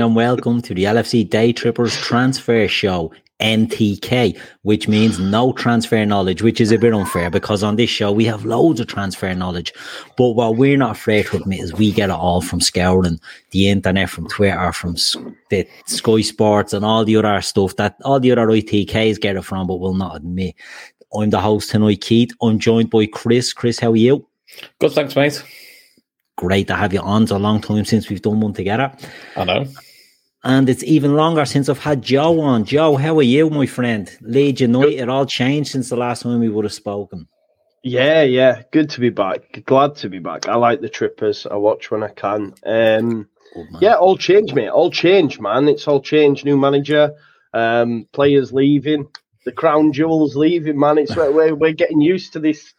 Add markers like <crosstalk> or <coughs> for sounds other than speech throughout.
Evening, and welcome to the LFC Day Trippers Transfer Show, NTK, which means no transfer knowledge, which is a bit unfair because on this show we have loads of transfer knowledge. But what we're not afraid to admit is we get it all from scouring the internet, from Twitter, from the Sky Sports, and all the other stuff that all the other ITKs get it from, but will not admit. I'm the host tonight, Keith. I'm joined by Chris. Chris, how are you? Good, thanks, mate. Great to have you on. It's a long time since we've done one together. I know. And it's even longer since I've had Joe on. Joe, how are you, my friend? Leeds United, all changed since the last time we would have spoken. Yeah, yeah. Good to be back. Glad to be back. I like the trippers. I watch when I can. Um, yeah, all change, mate. All change, man. It's all change. New manager, um, players leaving, the crown jewels leaving, man. It's we're, we're getting used to this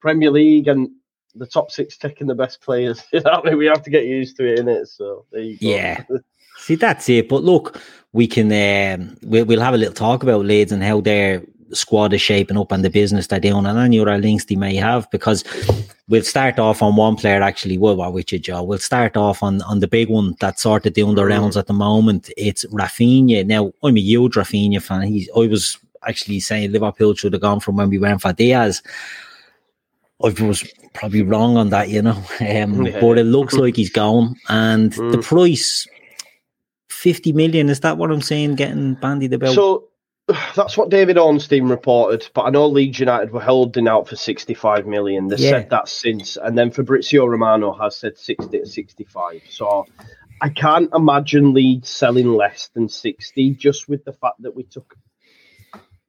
Premier League and the top six taking the best players. <laughs> You know, what I mean? we have to get used to it, innit? So there you go. Yeah. <laughs> See, that's it. But look, we can um, we'll, we'll have a little talk about Leeds and how their squad is shaping up and the business that they're doing and any other links they may have because we'll start off on one player actually. Well, what with you, Joe? We'll start off on on the big one that's sort of doing the rounds at the moment. It's Raphinha. Now, I'm a huge Raphinha fan. He's I was actually saying Liverpool should have gone from when we went for Diaz. I was probably wrong on that, you know. <laughs> Um, Yeah. But it looks like he's gone, and the Mm. price fifty million. Is that what I'm saying? Getting bandied about? So <sighs> that's what David Ornstein reported, but I know Leeds United were holding out for 65 million. They Yeah. said that since, and then Fabrizio Romano has said 60 to 65. So I can't imagine Leeds selling less than 60 just with the fact that we took.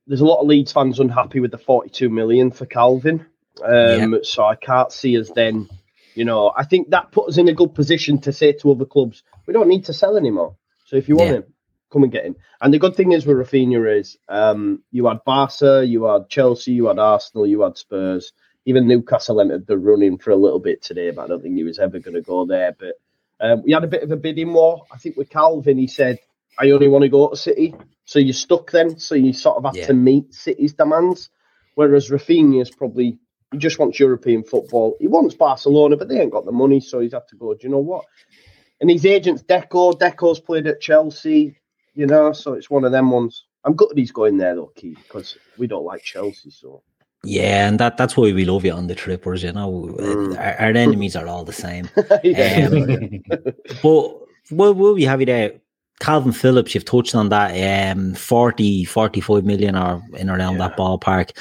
There's a lot of Leeds fans unhappy with the 42 million for Calvin. Um, So I can't see us then, you know, I think that put us in a good position to say to other clubs, we don't need to sell anymore. So if you want Yeah. him, come and get him. And the good thing is with Raphinha is um, you had Barca, you had Chelsea, you had Arsenal, you had Spurs. Even Newcastle entered the running for a little bit today, but I don't think he was ever going to go there. But um, we had a bit of a bidding war. I think with Calvin, he said, I only want to go to City. So you're stuck then. So you sort of have Yeah. to meet City's demands. Whereas Raphinha is probably, he just wants European football. He wants Barcelona, but they ain't got the money. So he's had to go, do you know what? And his agent's Deco. Deco's played at Chelsea, you know, so it's one of them ones. I'm gutted he's going there though, Keith, because we don't like Chelsea. So yeah, and that that's why we love you on the trippers. You know, Mm. our, our enemies are all the same. <laughs> yeah. Um, <laughs> but what will we have you there? Calvin Phillips, you've touched on that, um, 40, 45 million or in around that ballpark.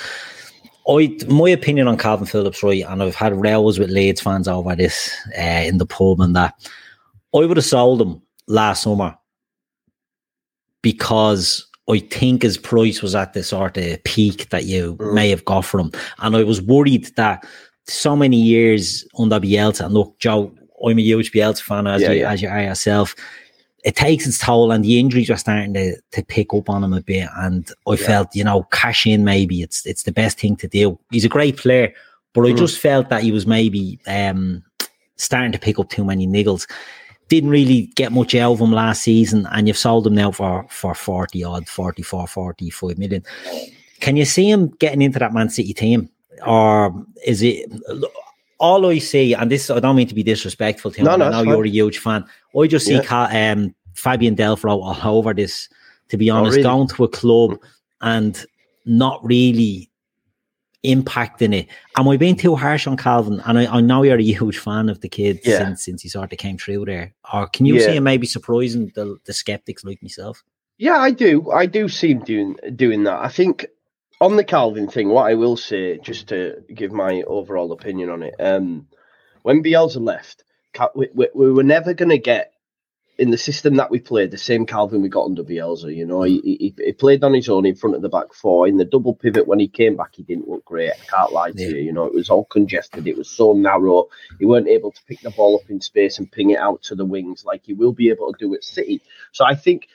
I, my opinion on Calvin Phillips, right, and I've had rows with Leeds fans over this uh, in the pub and that. I would have sold him last summer because I think his price was at the sort of peak that you Mm. may have got for him. And I was worried that so many years under Bielsa, and look, Joe, I'm a huge Bielsa fan as Yeah, you yeah. as you are yourself. It takes its toll, and the injuries are starting to, to pick up on him a bit. And I Yeah. felt, you know, cash in maybe it's it's the best thing to do. He's a great player, but I Mm. just felt that he was maybe um, starting to pick up too many niggles. Didn't really get much out of him last season, and you've sold him now for for 40 odd, 44, 45 million. Can you see him getting into that Man City team? Or is it all I see, and this I don't mean to be disrespectful to him, No, no, I know you're fine. a huge fan. I just see Yeah. Um, Fabian Delfro all over this, to be honest, Oh, really? going to a club and not really impacting it. Am I being too harsh on Calvin? And I, I know you're a huge fan of the kid yeah. since since he sort of came through there. Or can you yeah. see him maybe surprising the the skeptics like myself? Yeah, I do. I do see him doing doing that. I think on the Calvin thing, what I will say, just to give my overall opinion on it, um, when Bielsa left, we, we, we were never going to get in the system that we played, the same Calvin we got under Bielsa. You know, he, he, he, played on his own in front of the back four. In the double pivot, when he came back, he didn't look great. I can't lie to yeah. you. You know, it was all congested. It was so narrow. He weren't able to pick the ball up in space and ping it out to the wings like he will be able to do at City. So I think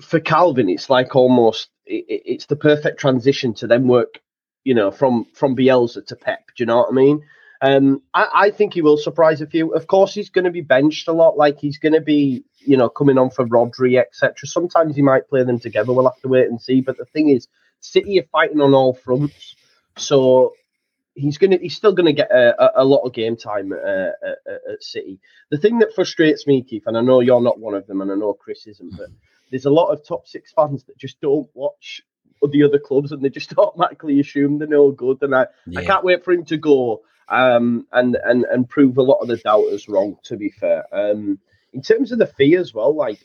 for Calvin, it's like almost it, it's the perfect transition to then work. You know, from from Bielsa to Pep. Do you know what I mean? Um, I, I, think he will surprise a few. Of course, he's going to be benched a lot. Like he's going to be, you know, coming on for Rodri, etc. Sometimes he might play them together. We'll have to wait and see. But the thing is, City are fighting on all fronts, so he's gonna he's still going to get a, a, a, lot of game time uh, at, at, City. The thing that frustrates me, Keith, and I know you're not one of them, and I know Chris isn't, but there's a lot of top six fans that just don't watch the other clubs and they just <laughs> automatically assume they're no good. And I, yeah. I can't wait for him to go um, and and and prove a lot of the doubters wrong. To be fair, um, in terms of the fee as well, like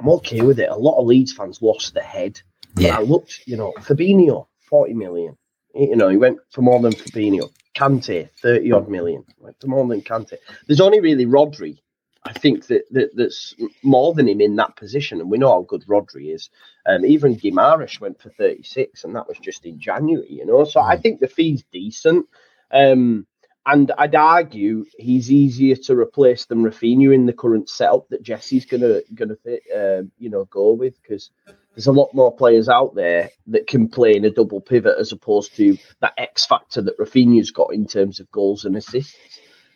I'm okay with it. A lot of Leeds fans lost their head. Yeah, I looked, you know, Fabinho, forty million. You know, he went for more than Fabinho. Kante, thirty odd million. Went for more than Kante. There's only really Rodri. I think that, that that's more than him in that position, and we know how good Rodri is. Um, even Guimaraes went for 36, and that was just in January, you know. So I mm. think the fee's decent. Um, and I'd argue he's easier to replace than Raphinha in the current setup that Jesse's gonna gonna uh, you know go with because there's a lot more players out there that can play in a double pivot as opposed to that X factor that Raphinha's got in terms of goals and assists.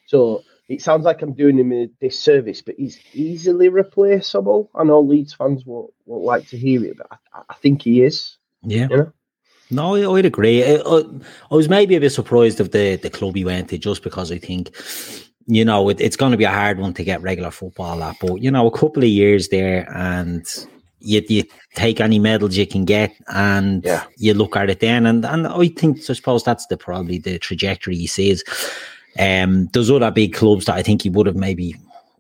So it sounds like I'm doing him a disservice, but he's easily replaceable. I know Leeds fans won't, won't like to hear it, but I, I think he is. Yeah. You know? No, I'd agree. I, I, I, was maybe a bit surprised of the, the club he went to just because I think, you know, it, it's going to be a hard one to get regular football at. But, you know, a couple of years there and you, you take any medals you can get and yeah. you look at it then. And, and I think, I suppose that's the probably the trajectory he sees. Um, there's other big clubs that I think he would have maybe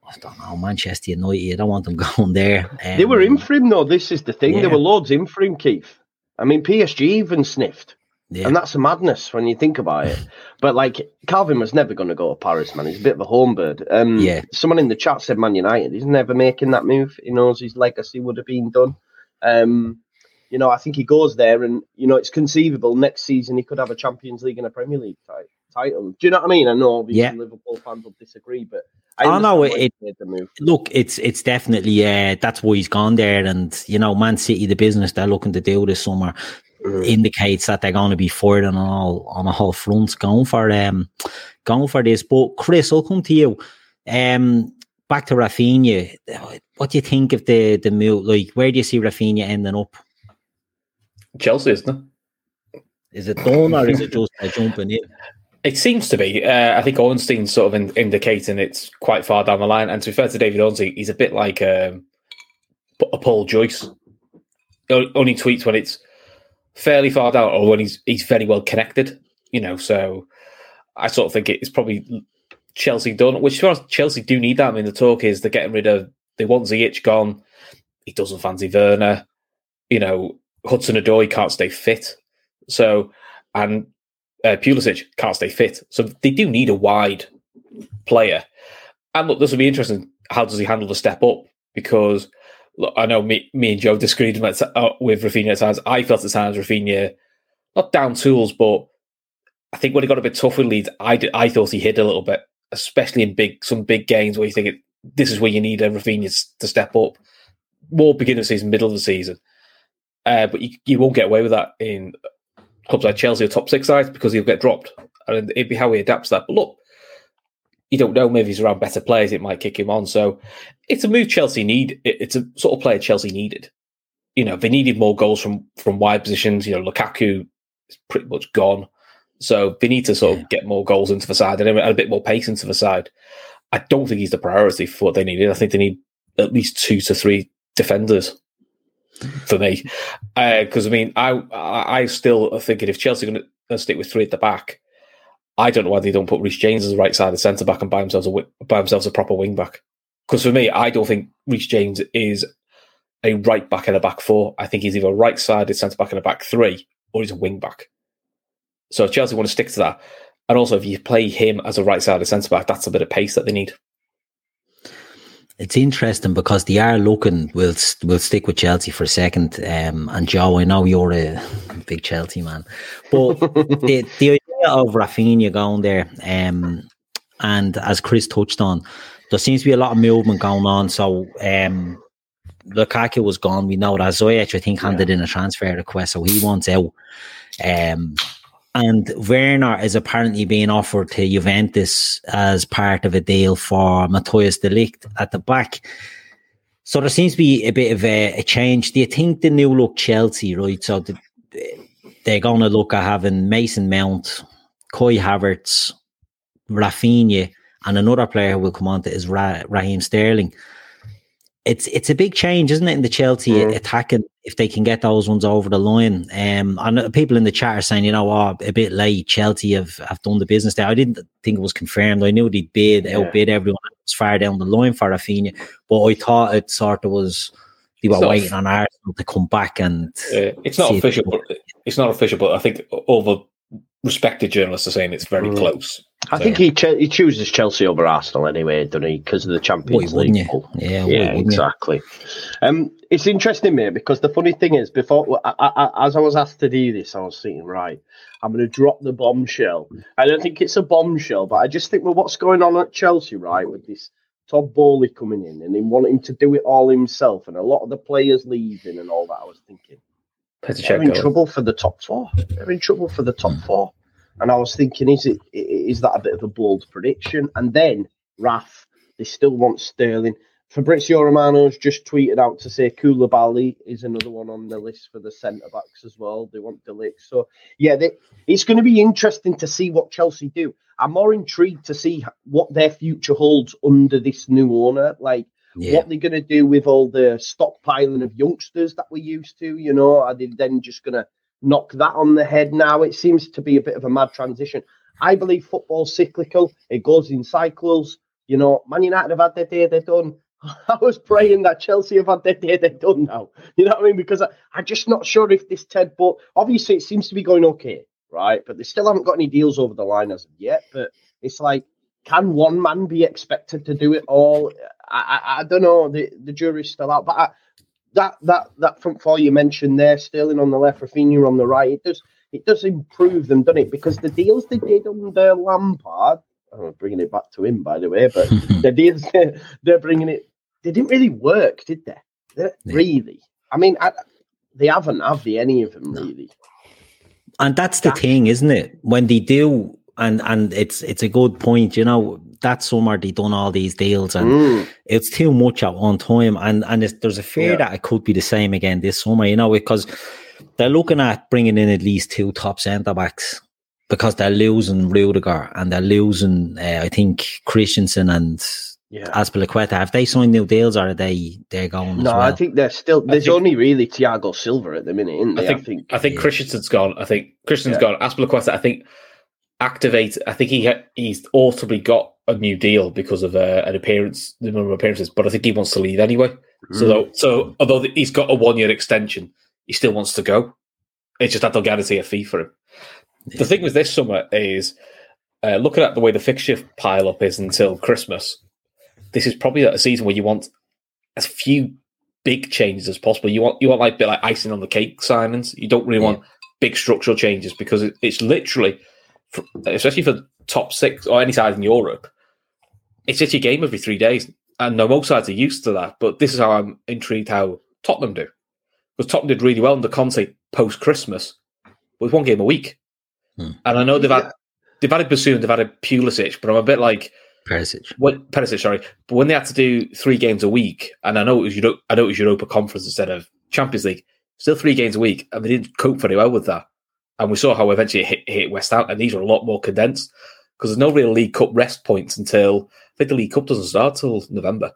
I don't know, Manchester United. I don't want them <laughs> going there. Um, they were in for him, though. This is the thing. Yeah. There were loads in for him, Keith. I mean, PSG even sniffed. Yeah. And that's a madness when you think about it. <laughs> But like Calvin was never going to go to Paris, man. He's a bit of a home bird. Um, yeah. Someone in the chat said Man United. He's never making that move. He knows his legacy would have been done. Um, you know, I think he goes there, and you know, it's conceivable next season he could have a Champions League and a Premier League title. Do you know what I mean? I know obviously yeah. Liverpool fans will disagree, but I oh no, it, it look, it's it's definitely uh, that's why he's gone there, and you know, Man City, the business they're looking to do this summer mm. indicates that they're going to be firing on all on all fronts, going for um, going for this. But Chris, I'll come to you. Um, back to Raphinha. What do you think of the the move? Like, where do you see Raphinha ending up? Chelsea, isn't it? Is it done or is it just a jumping in? It seems to be. Uh, I think Ornstein's sort of in, indicating it's quite far down the line. And to be fair to David Ornstein, he's a bit like um, a Paul Joyce. Only tweets when it's fairly far down or when he's he's very well connected. You know, so I sort of think it's probably Chelsea done. Which Chelsea do need that. I mean, the talk is they're getting rid of. They want Ziyech gone. He doesn't fancy Werner. You know, Hudson Odoi can't stay fit. So, and uh, Pulisic can't stay fit. So they do need a wide player. And look, this will be interesting. How does he handle the step up? Because look, I know me, me and Joe disagreed with, uh, with Raphinha at times. I felt at times Raphinha, not down tools, but I think when he got a bit tough with Leeds, I, did, I thought he hid a little bit, especially in big some big games where you think it, this is where you need a Raphinha to step up. More beginning of the season, middle of the season. Uh, but you, you won't get away with that in clubs like Chelsea or top six sides because he'll get dropped. And it'd be how he adapts that. But look, you don't know. Maybe he's around better players. It might kick him on. So it's a move Chelsea need. It's a sort of player Chelsea needed. You know, they needed more goals from from wide positions. You know, Lukaku is pretty much gone. So they need to sort of get more goals into the side and a bit more pace into the side. I don't think he's the priority for what they needed. I think they need at least two to three defenders for me. Because uh, I mean, I I still thinking if Chelsea are going to stick with three at the back. I don't know why they don't put Reece James as the right side of centre back and buy themselves a buy themselves a proper wing back. Because for me, I don't think Reece James is a right back in a back four. I think he's either a right sided centre back in a back three or he's a wing back. So if Chelsea want to stick to that, and also if you play him as a right sided centre back, that's a bit of pace that they need. It's interesting because they are looking. We'll we'll stick with Chelsea for a second. Um, and Joe, I know you're a <laughs> big Chelsea man, but the the idea of Raphinha going there, um, and as Chris touched on, there seems to be a lot of movement going on. So um, Lukaku was gone. We know that Ziyech, I think, handed yeah. in a transfer request, so he wants out. Um, and Werner is apparently being offered to Juventus as part of a deal for Matthias de Ligt at the back. So there seems to be a bit of a, a change. Do you think the new look Chelsea, right? So the, they're going to look at having Mason Mount, Kai Havertz, Raphinha, and another player who will come on to is Ra- Raheem Sterling it's it's a big change, isn't it, in the Chelsea mm. attacking if they can get those ones over the line. Um, and people in the chat are saying, you know, oh, a bit late. Chelsea have, have done the business there. I didn't think it was confirmed. I knew they'd bid, yeah. outbid everyone as far down the line for Raphinha, but I thought it sort of was they were waiting on Arsenal to come back and. Uh, it's not official, but it's not official. But I think the respected journalists are saying it's very mm. close. I so, think he ch- he chooses Chelsea over Arsenal anyway, doesn't he? Because of the Champions well, League. Yeah, yeah, exactly. Um, it's interesting, mate, because the funny thing is, before I, I, as I was asked to do this, I was thinking, right, I'm going to drop the bombshell. I don't think it's a bombshell, but I just think, well, what's going on at Chelsea, right, with this Todd Boehly coming in and him wanting to do it all himself, and a lot of the players leaving and all that. I was thinking, they're in trouble for the top four. They're in trouble for the top four. And I was thinking, is it is that a bit of a bold prediction? And then Raf, they still want Sterling. Fabrizio Romano's just tweeted out to say Koulibaly is another one on the list for the centre backs as well. They want De Ligt. So yeah, they, it's going to be interesting to see what Chelsea do. I'm more intrigued to see what their future holds under this new owner. Like yeah. what they're going to do with all the stockpiling of youngsters that we're used to. You know, are they then just going to knock that on the head now. It seems to be a bit of a mad transition. I believe football's cyclical. It goes in cycles. You know, Man United have had their day, they're done. <laughs> I was praying that Chelsea have had their day, they're done now. You know what I mean? Because I, I'm just not sure if this Ted, but obviously it seems to be going okay, right? But they still haven't got any deals over the line as of yet. But it's like, can one man be expected to do it all? I, I, I don't know. The, the jury's still out. But I, that that that front four you mentioned there, Sterling on the left, Raphinha on the right, it does it does improve them, doesn't it? Because the deals they did under Lampard, I'm bringing it back to him by the way, but <laughs> the deals <laughs> they're, they're, bringing it, they didn't really work, did they? yeah. Really? I mean, I, they haven't, have they? Any of them really? And that's the thing, isn't it? When they do, and and it's it's a good point, you know that summer they done all these deals and mm. it's too much at one time. And and there's a fear yeah. that it could be the same again this summer, you know, because they're looking at bringing in at least two top centre backs because they're losing Rudiger and they're losing, uh, I think, Christensen and yeah. Azpilicueta. Have they signed new deals or are they they're going? No, well? I think they're still. There's think, only really Thiago Silva at the minute, isn't I think, I think, I think, Christensen's gone. I think Christensen's yeah. gone. Azpilicueta. I think activate. I think he ha- he's ultimately got a new deal because of uh, an appearance, the number of appearances. But I think he wants to leave anyway. Mm. So, so although he's got a one year extension, he still wants to go. It's just that they'll guarantee a fee for him. Yeah. The thing with this summer is uh, looking at the way the fixture pile up is until Christmas. This is probably a season where you want as few big changes as possible. You want you want like bit like icing on the cake signings. You don't really yeah. want big structural changes because it, it's literally, especially for top six or any side in Europe, it's just your game every three days. And no, most sides are used to that. But this is how I'm intrigued how Tottenham do. Because Tottenham did really well under Conte post Christmas with one game a week. Hmm. And I know they've had they've had a Bissouma, they've had a Pulisic, but I'm a bit like Perisic. What Perisic, sorry. But when they had to do three games a week, and I know it was Euro, I know it was Europa Conference instead of Champions League, still three games a week, and they didn't cope very well with that. And we saw how eventually it hit, hit West Ham, and these are a lot more condensed because there's no real League Cup rest points until I think the League Cup doesn't start till November.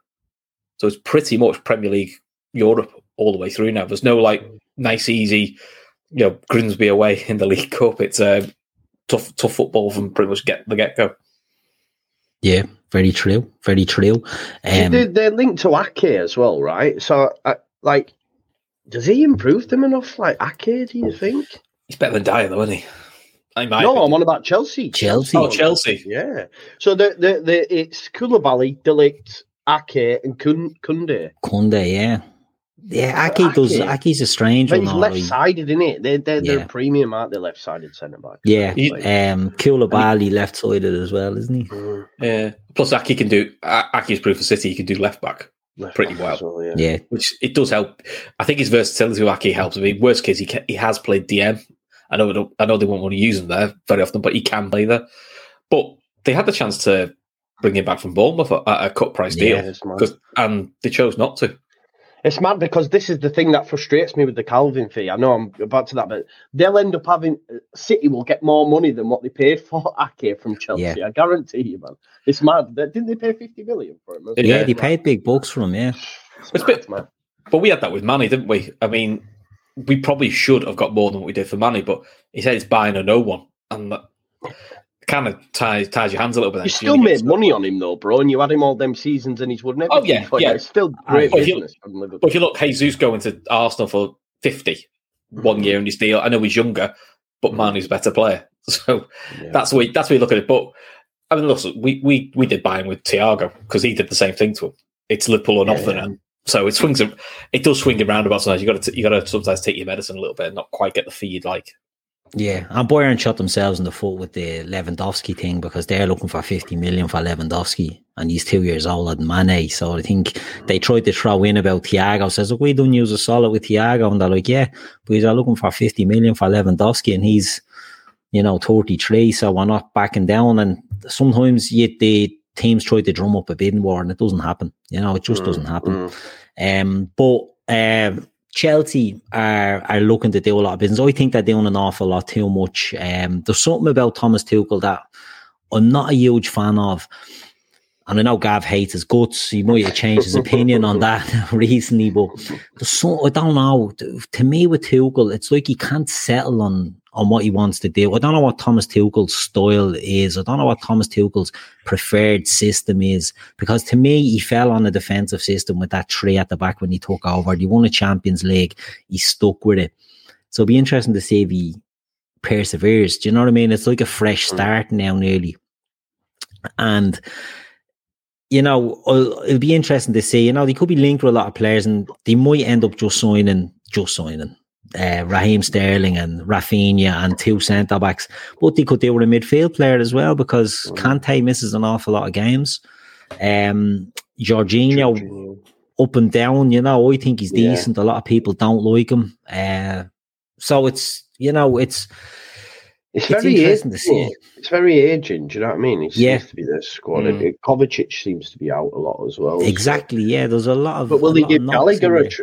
So it's pretty much Premier League Europe all the way through now. There's no like nice, easy, you know, Grimsby away in the League Cup. It's uh, tough tough football from pretty much get the get go. Yeah, very true. Very true. Um, they, they're linked to Ake as well, right? So, uh, like, does he improve them enough? Like Ake, do you think? He's better than Dier, though, isn't he? I might no, I'm on about Chelsea. Chelsea. Oh, Chelsea. Yeah. So the the, the it's Koulibaly, De Ligt, Ake, and Kounde. Kounde, yeah. Yeah, Ake, Ake does. Ake's a strange but one. He's left sided, isn't it? They're, they're, Yeah. they're premium, aren't they? Left sided centre back. Yeah, He- um, Koulibaly left sided as well, isn't he? Yeah. Plus, Ake can do. A- Ake's proof for City. He can do left back, Left Pretty back well. well, yeah. Yeah, which it does help. I think his versatility with Aki helps. I mean, worst case, he ca he has played DM. I know. I know they won't want to use him there very often, but he can play there. But they had the chance to bring him back from Bournemouth at a cut price Yeah, deal, It's and they chose not to. It's mad because this is the thing that frustrates me with the Calvin fee. I know I'm about to that, but they'll end up having uh, City will get more money than what they paid for <laughs> Ake from Chelsea. Yeah. I guarantee you, man. It's mad. They- Didn't they pay fifty million for him? Yeah, yeah, it's they paid big bucks for him. Yeah, It's, It's mad, bit- man. But we had that with Manny, didn't we? I mean, we probably should have got more than what we did for Manny, but he said it's buying a no one, and that kind of ties ties your hands a little bit. then, You still get made stuff. money on him though, bro, and you had him all them seasons, and he's won everything. Oh, yeah, you. yeah. It's still great But if you- business. But if you look, Jesus going to Arsenal for 50 one mm-hmm. year in his deal. I know he's younger, but mm-hmm. Mane's a better player. <laughs> So Yeah. that's the way that's way you look at it. But I mean, listen, we we we did buy him with Thiago because he did the same thing to him. It's Liverpool or Yeah, yeah. and so it swings. It does swing around about sometimes. You got to you got to sometimes take your medicine a little bit and not quite get the feed like. yeah. And Bayern shot themselves in the foot with the Lewandowski thing because they're looking for fifty million for Lewandowski, and he's two years old than Mane. So I think they tried to throw in about Thiago. Says, look, we don't use a solid with Thiago, and they're like, yeah, but they're looking for fifty million for Lewandowski, and he's you know, 33, so we're not backing down. And sometimes you, the teams try to drum up a bidding war and it doesn't happen. You know, it just Mm, doesn't happen. mm. Um, but um, Chelsea are are looking to do a lot of business. I think they're doing an awful lot too much. Um, there's something about Thomas Tuchel that I'm not a huge fan of. And I know Gav hates his guts. He might have changed his opinion on that <laughs> recently, but so I don't know. To me, with Tuchel, it's like he can't settle on on what he wants to do. I don't know what Thomas Tuchel's style is. I don't know what Thomas Tuchel's preferred system is. Because to me, he fell on a defensive system with that three at the back when he took over. He won a Champions League. He stuck with it. So it'll be interesting to see if he perseveres. Do you know what I mean? It's like a fresh mm. start now, nearly. And you know, it'll be interesting to see. You know, they could be linked with a lot of players, and they might end up just signing, just signing uh, Raheem Sterling and Raphinha and two centre backs. But they could do with a midfield player as well because Kante misses an awful lot of games. Um, Jorginho Jorginho. up and down. You know, I think he's Yeah. decent. A lot of people don't like him. Uh, so it's you know, it's It's, It's very interesting to aging. see. It's very aging. Do you know what I mean? It Yeah. seems to be the squad. Mm. It- Kovacic seems to be out a lot as well. so- exactly yeah. There's a lot of. But will lot give Gallagher a? Tr-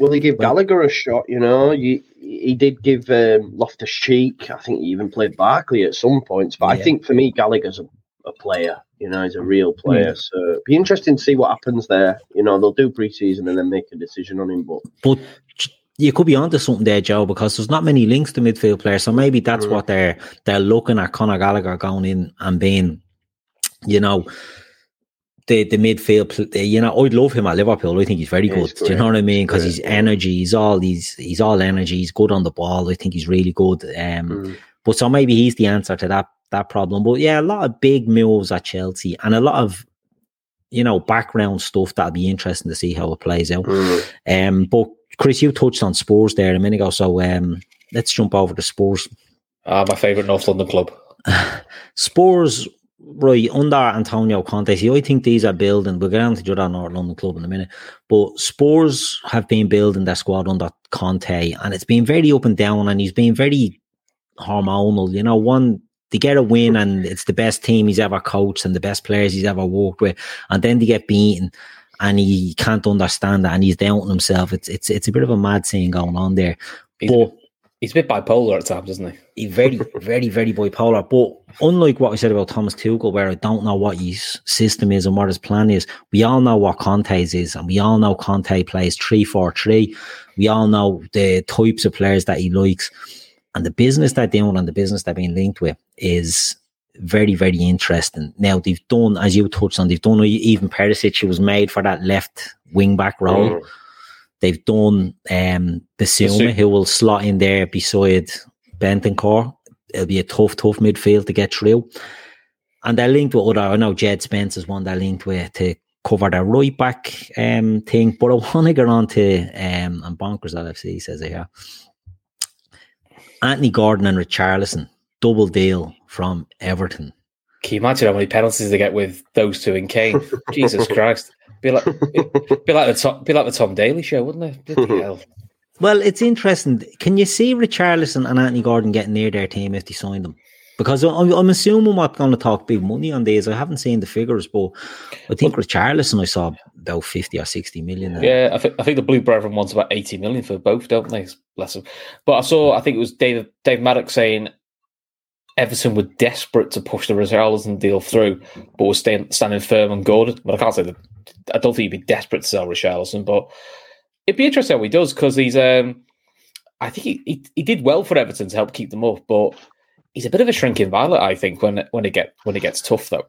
will he give Well- Gallagher a shot? You know, you, he did give um, Loftus Cheek. I think he even played Barkley at some points. But I think for me, Gallagher's a, a player. You know, he's a real Hmm. player. So it'd be interesting to see what happens there. You know, they'll do pre-season and then make a decision on him. But But you could be onto something there, Joe, because there's not many links to midfield players. So maybe that's Mm. what they're they're looking at Conor Gallagher going in and being, you know, the the midfield. You know, I'd love him at Liverpool. I think he's very Yeah, good. he's Do you know what I mean? Because Great, he's energy. He's all he's he's all energy. He's good on the ball. I think he's really good. Um, mm, but so maybe he's the answer to that that problem. But yeah, a lot of big moves at Chelsea and a lot of you know background stuff that'll be interesting to see how it plays out. mm. Um, but Chris, you touched on Spurs there a minute ago, so um, let's jump over to Spurs. Ah, my favourite North London club. <laughs> Spurs, right under Antonio Conte. See, I think these are building. We'll get on to the other North London club in a minute, but Spurs have been building their squad under Conte, and it's been very up and down, and he's been very hormonal. You know, one they get a win, and it's the best team he's ever coached and the best players he's ever worked with, and then they get beaten. And he can't understand that, and he's doubting himself. It's it's it's a bit of a mad scene going on there. But he's a bit bipolar at times, isn't he? he's very, <laughs> very, very bipolar. But unlike what I said about Thomas Tuchel, where I don't know what his system is and what his plan is, we all know what Conte's is, and we all know Conte plays three four three. We all know the types of players that he likes. and the business that they own and the business they're being linked with is very, very interesting. Now they've done, as you touched on, they've done even Perisic who was made for that left wing back role. Mm. They've done um Bissouma, who will slot in there beside Bentancur. It'll be a tough, tough midfield to get through. And they're linked with other, I know Jed Spence is one they're linked with to cover their right back um, thing. But I want to get on to, um, and Bonkers LFC says it here. Anthony Gordon and Richarlison, double deal from Everton. Can you imagine how many penalties they get with those two in Kane? <laughs> Jesus Christ. Be like, be like the Tom, be like the Tom Daley show, wouldn't it? <laughs> Well, it's interesting. Can you see Richarlison and Anthony Gordon getting near their team if they sign them? Because I'm, I'm assuming we're going to talk big money on these. I haven't seen the figures, but I think well, Richarlison I saw about 50 or 60 million. There. Yeah, I think, I think the Blue Brethren wants about 80 million for both, don't they? Bless them. But I saw, I think it was David Dave Maddock saying Everton were desperate to push the Richarlison deal through, but was staying, standing firm on Gordon. But I can't say that. I don't think he'd be desperate to sell Richarlison, but it'd be interesting how he does because he's. um I think he, he, he did well for Everton to help keep them up, but he's a bit of a shrinking violet, I think, when when it get when it gets tough though.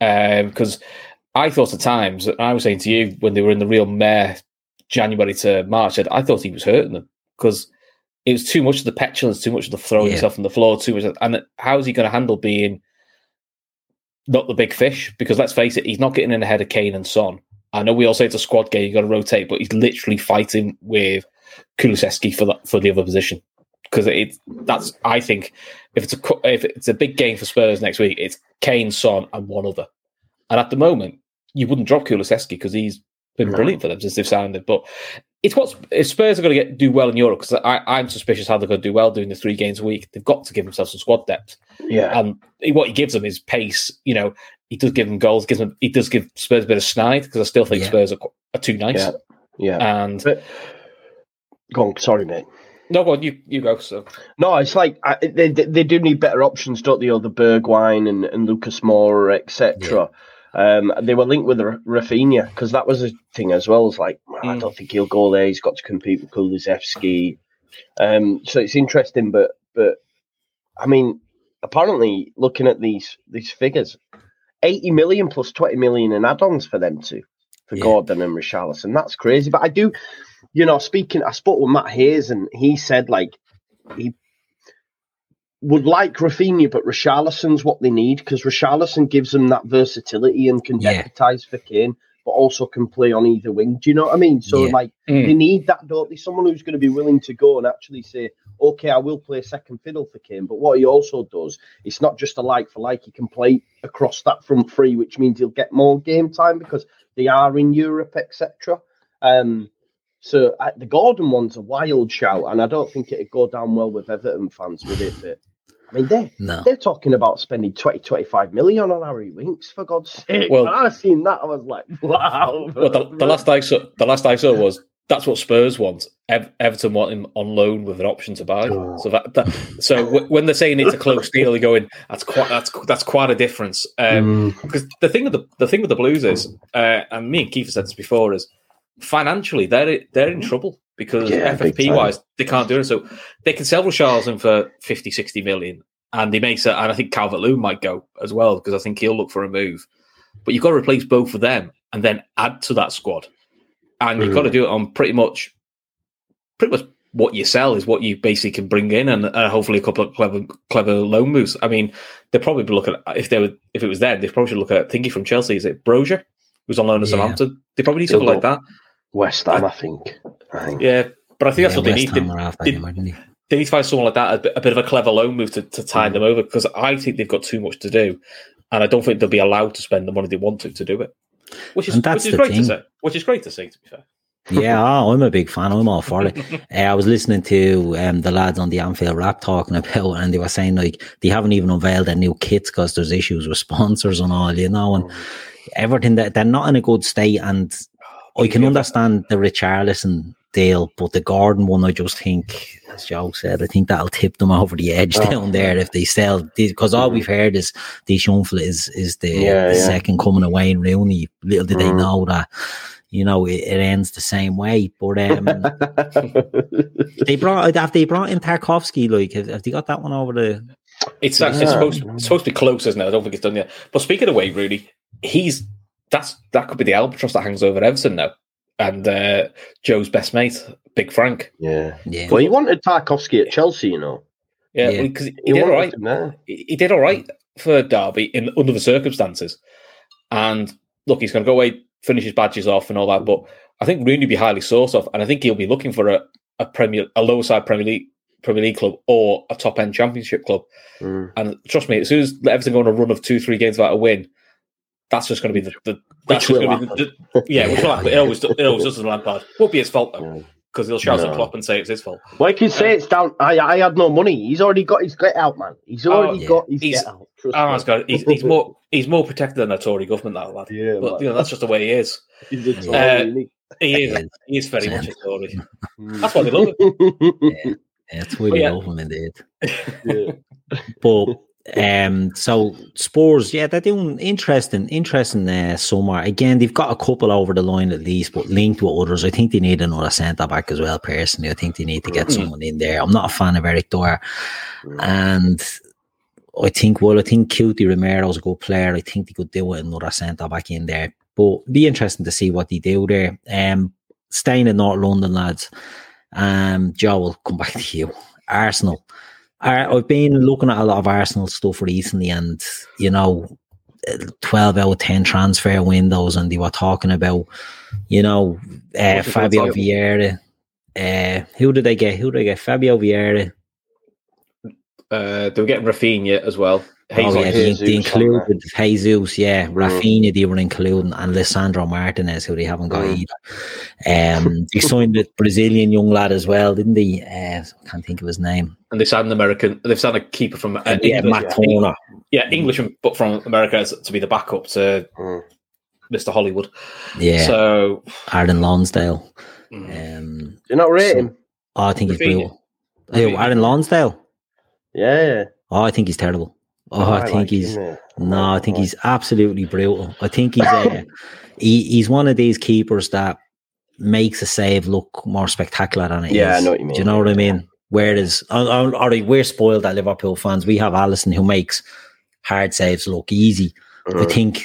Because um, I thought at times, I was saying to you when they were in the real mare January to March, I, thought he was hurting them because it was too much of the petulance, too much of the throwing yeah. himself on the floor, too much. And how is he going to handle being not the big fish? Because let's face it, he's not getting in ahead of Kane and Son. I know we all say it's a squad game, you got to rotate, but he's literally fighting with Kulusevski for that for the other position because it that's I think if it's a if it's a big game for Spurs next week, it's Kane, Son, and one other. And at the moment, you wouldn't drop Kulusevski because he's been no. brilliant for them since they've signed it. But it's what if Spurs are going to get do well in Europe because I'm suspicious how they're going to do well doing the three games a week. They've got to give themselves some squad depth. Yeah, and what he gives them is pace. You know, he does give them goals. Gives them he does give Spurs a bit of snide because I still think yeah. Spurs are, are too nice. Yeah, yeah. and. But, go on, sorry, mate. No, go on, you, you go. So no, it's like I, they they do need better options, don't they? Or the Bergwijn and, and Lucas Moura, etc. Yeah. Um, they were linked with Raphinha because that was a thing as well. It's like well, mm. I don't think he'll go there. He's got to compete with Kulusevski. Um, so it's interesting, but but I mean, apparently, looking at these these figures, eighty million plus twenty million in add-ons for them too, for yeah. Gordon and Richarlison. That's crazy. But I do, you know, speaking, I spoke with Matt Hayes and he said like he would like Raphinha, but Richarlison's what they need because Richarlison gives them that versatility and can yeah. deputise for Kane, but also can play on either wing. Do you know what I mean? So yeah. like mm. they need that, don't they? Someone who's going to be willing to go and actually say, okay, I will play second fiddle for Kane. But what he also does, it's not just a like for like. He can play across that front three, which means he'll get more game time because they are in Europe, etc. Um, so uh, the Gordon one's a wild shout, and I don't think it'd go down well with Everton fans with it. I mean, they're, no. they're talking about spending 20, 25 million on Harry Winks, for God's sake. Well, when I seen that, I was like, <laughs> wow. Well, the, the, last I saw, the last I saw was that's what Spurs want. Ev- Everton want him on loan with an option to buy. Oh. So that, that so <laughs> w- when they're saying it's a close deal, they're going that's quite that's that's quite a difference. Um, mm. Because the thing with the the thing with the Blues is, uh, and me and Keith said this before, is financially they're they're in trouble because yeah, FFP wise they can't do it. So they can sell Richarlison for 50, 60 million, and they may say, and I think Calvert Lewin might go as well because I think he'll look for a move. But you've got to replace both of them and then add to that squad, and you've got to mm. do it on pretty much, pretty much what you sell is what you basically can bring in, and uh, hopefully a couple of clever clever loan moves. I mean, they're probably looking at if they were if it was them, they probably should look at thinking from Chelsea. Is it Broja? Who's on loan at yeah. Southampton? They probably need something like that. West Ham, I, I think. I think. Yeah, but I think that's yeah, what they need. They, they, they, need to find someone like that, a bit, a bit of a clever loan move to, to tie mm. them over because I think they've got too much to do, and I don't think they'll be allowed to spend the money they want to to do it. Which is which is great thing. to see. Which is great to see. To be fair. yeah, oh, <laughs> I'm a big fan. I'm all for it. uh, <laughs> I was listening to um, the lads on the Anfield Wrap talking <laughs> about, and they were saying like they haven't even unveiled their new kits because there's issues with sponsors and all, you know, and mm. everything that they're not in a good state. And I can understand the Richarlison deal, but the Gordon one, I just think, as Joe said, I think that'll tip them <laughs> over the edge oh, down there if they sell. Because all we've heard is the Schunfle is is the, yeah, the yeah. second coming away in Rooney. Little did mm. they know that you know, it, it ends the same way. But um, <laughs> they brought have they brought in Tarkowski? Like, have, have they got that one over the? It's, it's supposed it's supposed to be close, isn't it? I don't think it's done yet. But speaking of Wayne Rooney, he's that's that could be the albatross that hangs over Everton now. And uh, Joe's best mate, Big Frank. Yeah. Yeah, Well, he wanted Tarkowski at Chelsea, you know. Yeah, Yeah. because he, He did all wanted right. him there. He he did all right for Derby in under the circumstances. And look, he's going to go away, finish his badges off, and all that. But I think Rooney will be highly sought of, and I think he'll be looking for a, a Premier, a lower side Premier League Premier League club or a top end Championship club. Mm. And trust me, as soon as Everton go on a run of two, three games without a win, that's just going to be the, the that's Which just going to be the, the yeah, which will happen. It always, it always does as Lampard. Won't be his fault though, Yeah. because he'll shout No. at Klopp and say it's his fault. Well, you can say it's down. I, I had no money. He's already got his get out, man. He's already yeah. got his He's- get out. Trust Oh, me. he's, got, he's, he's more he's more protected than a Tory government, that lad. Yeah, But man. you know that's just the way he is. <laughs> He's a Tory, Uh, he? He is. He is very much a Tory. Mm. That's why they love him. <laughs> yeah, it's really But yeah. love him indeed. Yeah. But um, so Spurs, yeah, they're doing interesting, interesting uh, summer. Again, they've got a couple over the line at least, but linked with others. I think they need another centre back as well. Personally, I think they need to get Mm. someone in there. I'm not a fan of Eric Dier, Mm. and I think well, I think Cuti Romero's a good player. I think they could do it another centre back in there. But be interesting to see what they do there. Um, staying in North London, lads. Um, Joe, will come back to you. Arsenal. I've been looking at a lot of Arsenal stuff recently, and you know, twelve out of ten transfer windows, and they were talking about, you know, uh, Fabio? Vieira. Uh, who did they get? Who did they get? Fabio Vieira. Uh, they were getting Raphinha as well. Oh, yeah, they, Jesus they on included Jesus, yeah, Raphinha, they were including, and Lisandro Martinez, who they haven't got Mm. either. Um, <laughs> they signed the Brazilian young lad as well, didn't they? Uh, I can't think of his name. and they signed an American. They've signed a keeper from uh, yeah, England, Matt Turner. yeah, English, but from America to be the backup to Mm. Mr. Hollywood. Yeah, So Aaron Ramsdale. mm, Um, Do you not rate So- oh, I think he's Rafinha. brutal. Oh, Rafinha. Aaron Ramsdale. Yeah. Oh, I think he's terrible. Oh, I, think like he's him, no, I think he's absolutely brutal. I think he's uh, <coughs> he, he's one of these keepers that makes a save look more spectacular than it is. Yeah, I know what you mean. Do you know what I mean? Whereas, all right, we're spoiled at Liverpool fans. We have Alisson who makes hard saves look easy. I Mm. think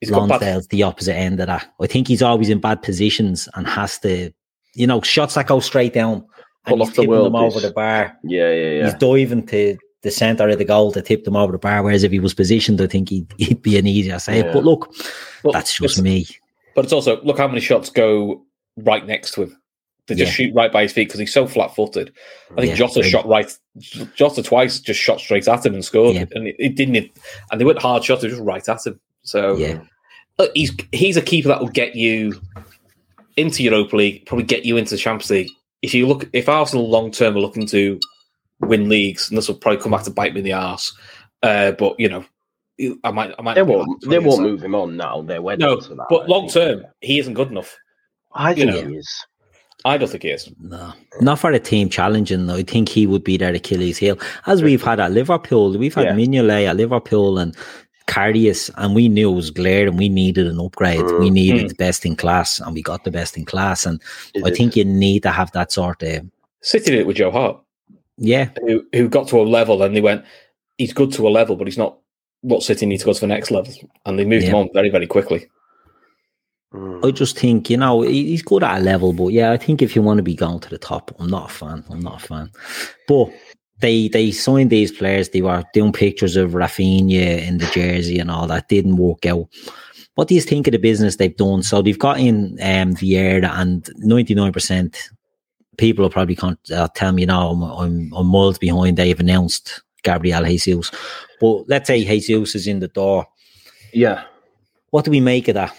he's. Ramsdale's the opposite end of that. I think he's always in bad positions and has to, you know, shots that go straight down and Pull he's off the them over the bar. Yeah, yeah, yeah. He's diving to the centre of the goal to tip them over the bar. Whereas if he was positioned, I think he'd, he'd be an easier save. Yeah. But look, Well, that's just me. But it's also look how many shots go right next to him. They just Yeah. shoot right by his feet because he's so flat-footed. I think Yeah, Jota very- shot right. Jota twice just shot straight at him and scored, Yeah. and it, it didn't. And they weren't hard shots; they were just right at him. So Yeah. look, he's he's a keeper that will get you into Europa League, probably get you into the Champions League. If you look, if Arsenal long term are looking to win leagues, and this will probably come back to bite me in the arse. Uh, but you know, I might, I might. They won't. They won't so- move him on now. They're wedding No, to that. but I long think. term, he isn't good enough. I you think know. he is. I don't think he is. No, not for a team challenging. though. I think he would be their Achilles heel, as we've had at Liverpool. We've had Yeah. Mignolet at Liverpool and Karius, and we knew it was glaring. And we needed an upgrade. Mm. We needed Mm. the best in class, and we got the best in class. And Is I it? think you need to have that sort of City did it with Joe Hart, yeah, who who got to a level and they went, he's good to a level, but he's not what City need to go to the next level, and they moved him on very very quickly. Mm. I just think, you know, he's good at a level, but yeah, I think if you want to be going to the top, I'm not a fan. I'm not a fan. But they they signed these players. They were doing pictures of Raphinha in the jersey and all that. Didn't work out. What do you think of the business they've done? So they've got in um, Vieira, and 99% people will probably can't uh, tell me, you know, I'm, I'm, I'm miles behind. They've announced Gabriel Jesus. But let's say Jesus is in the door. Yeah. What do we make of that?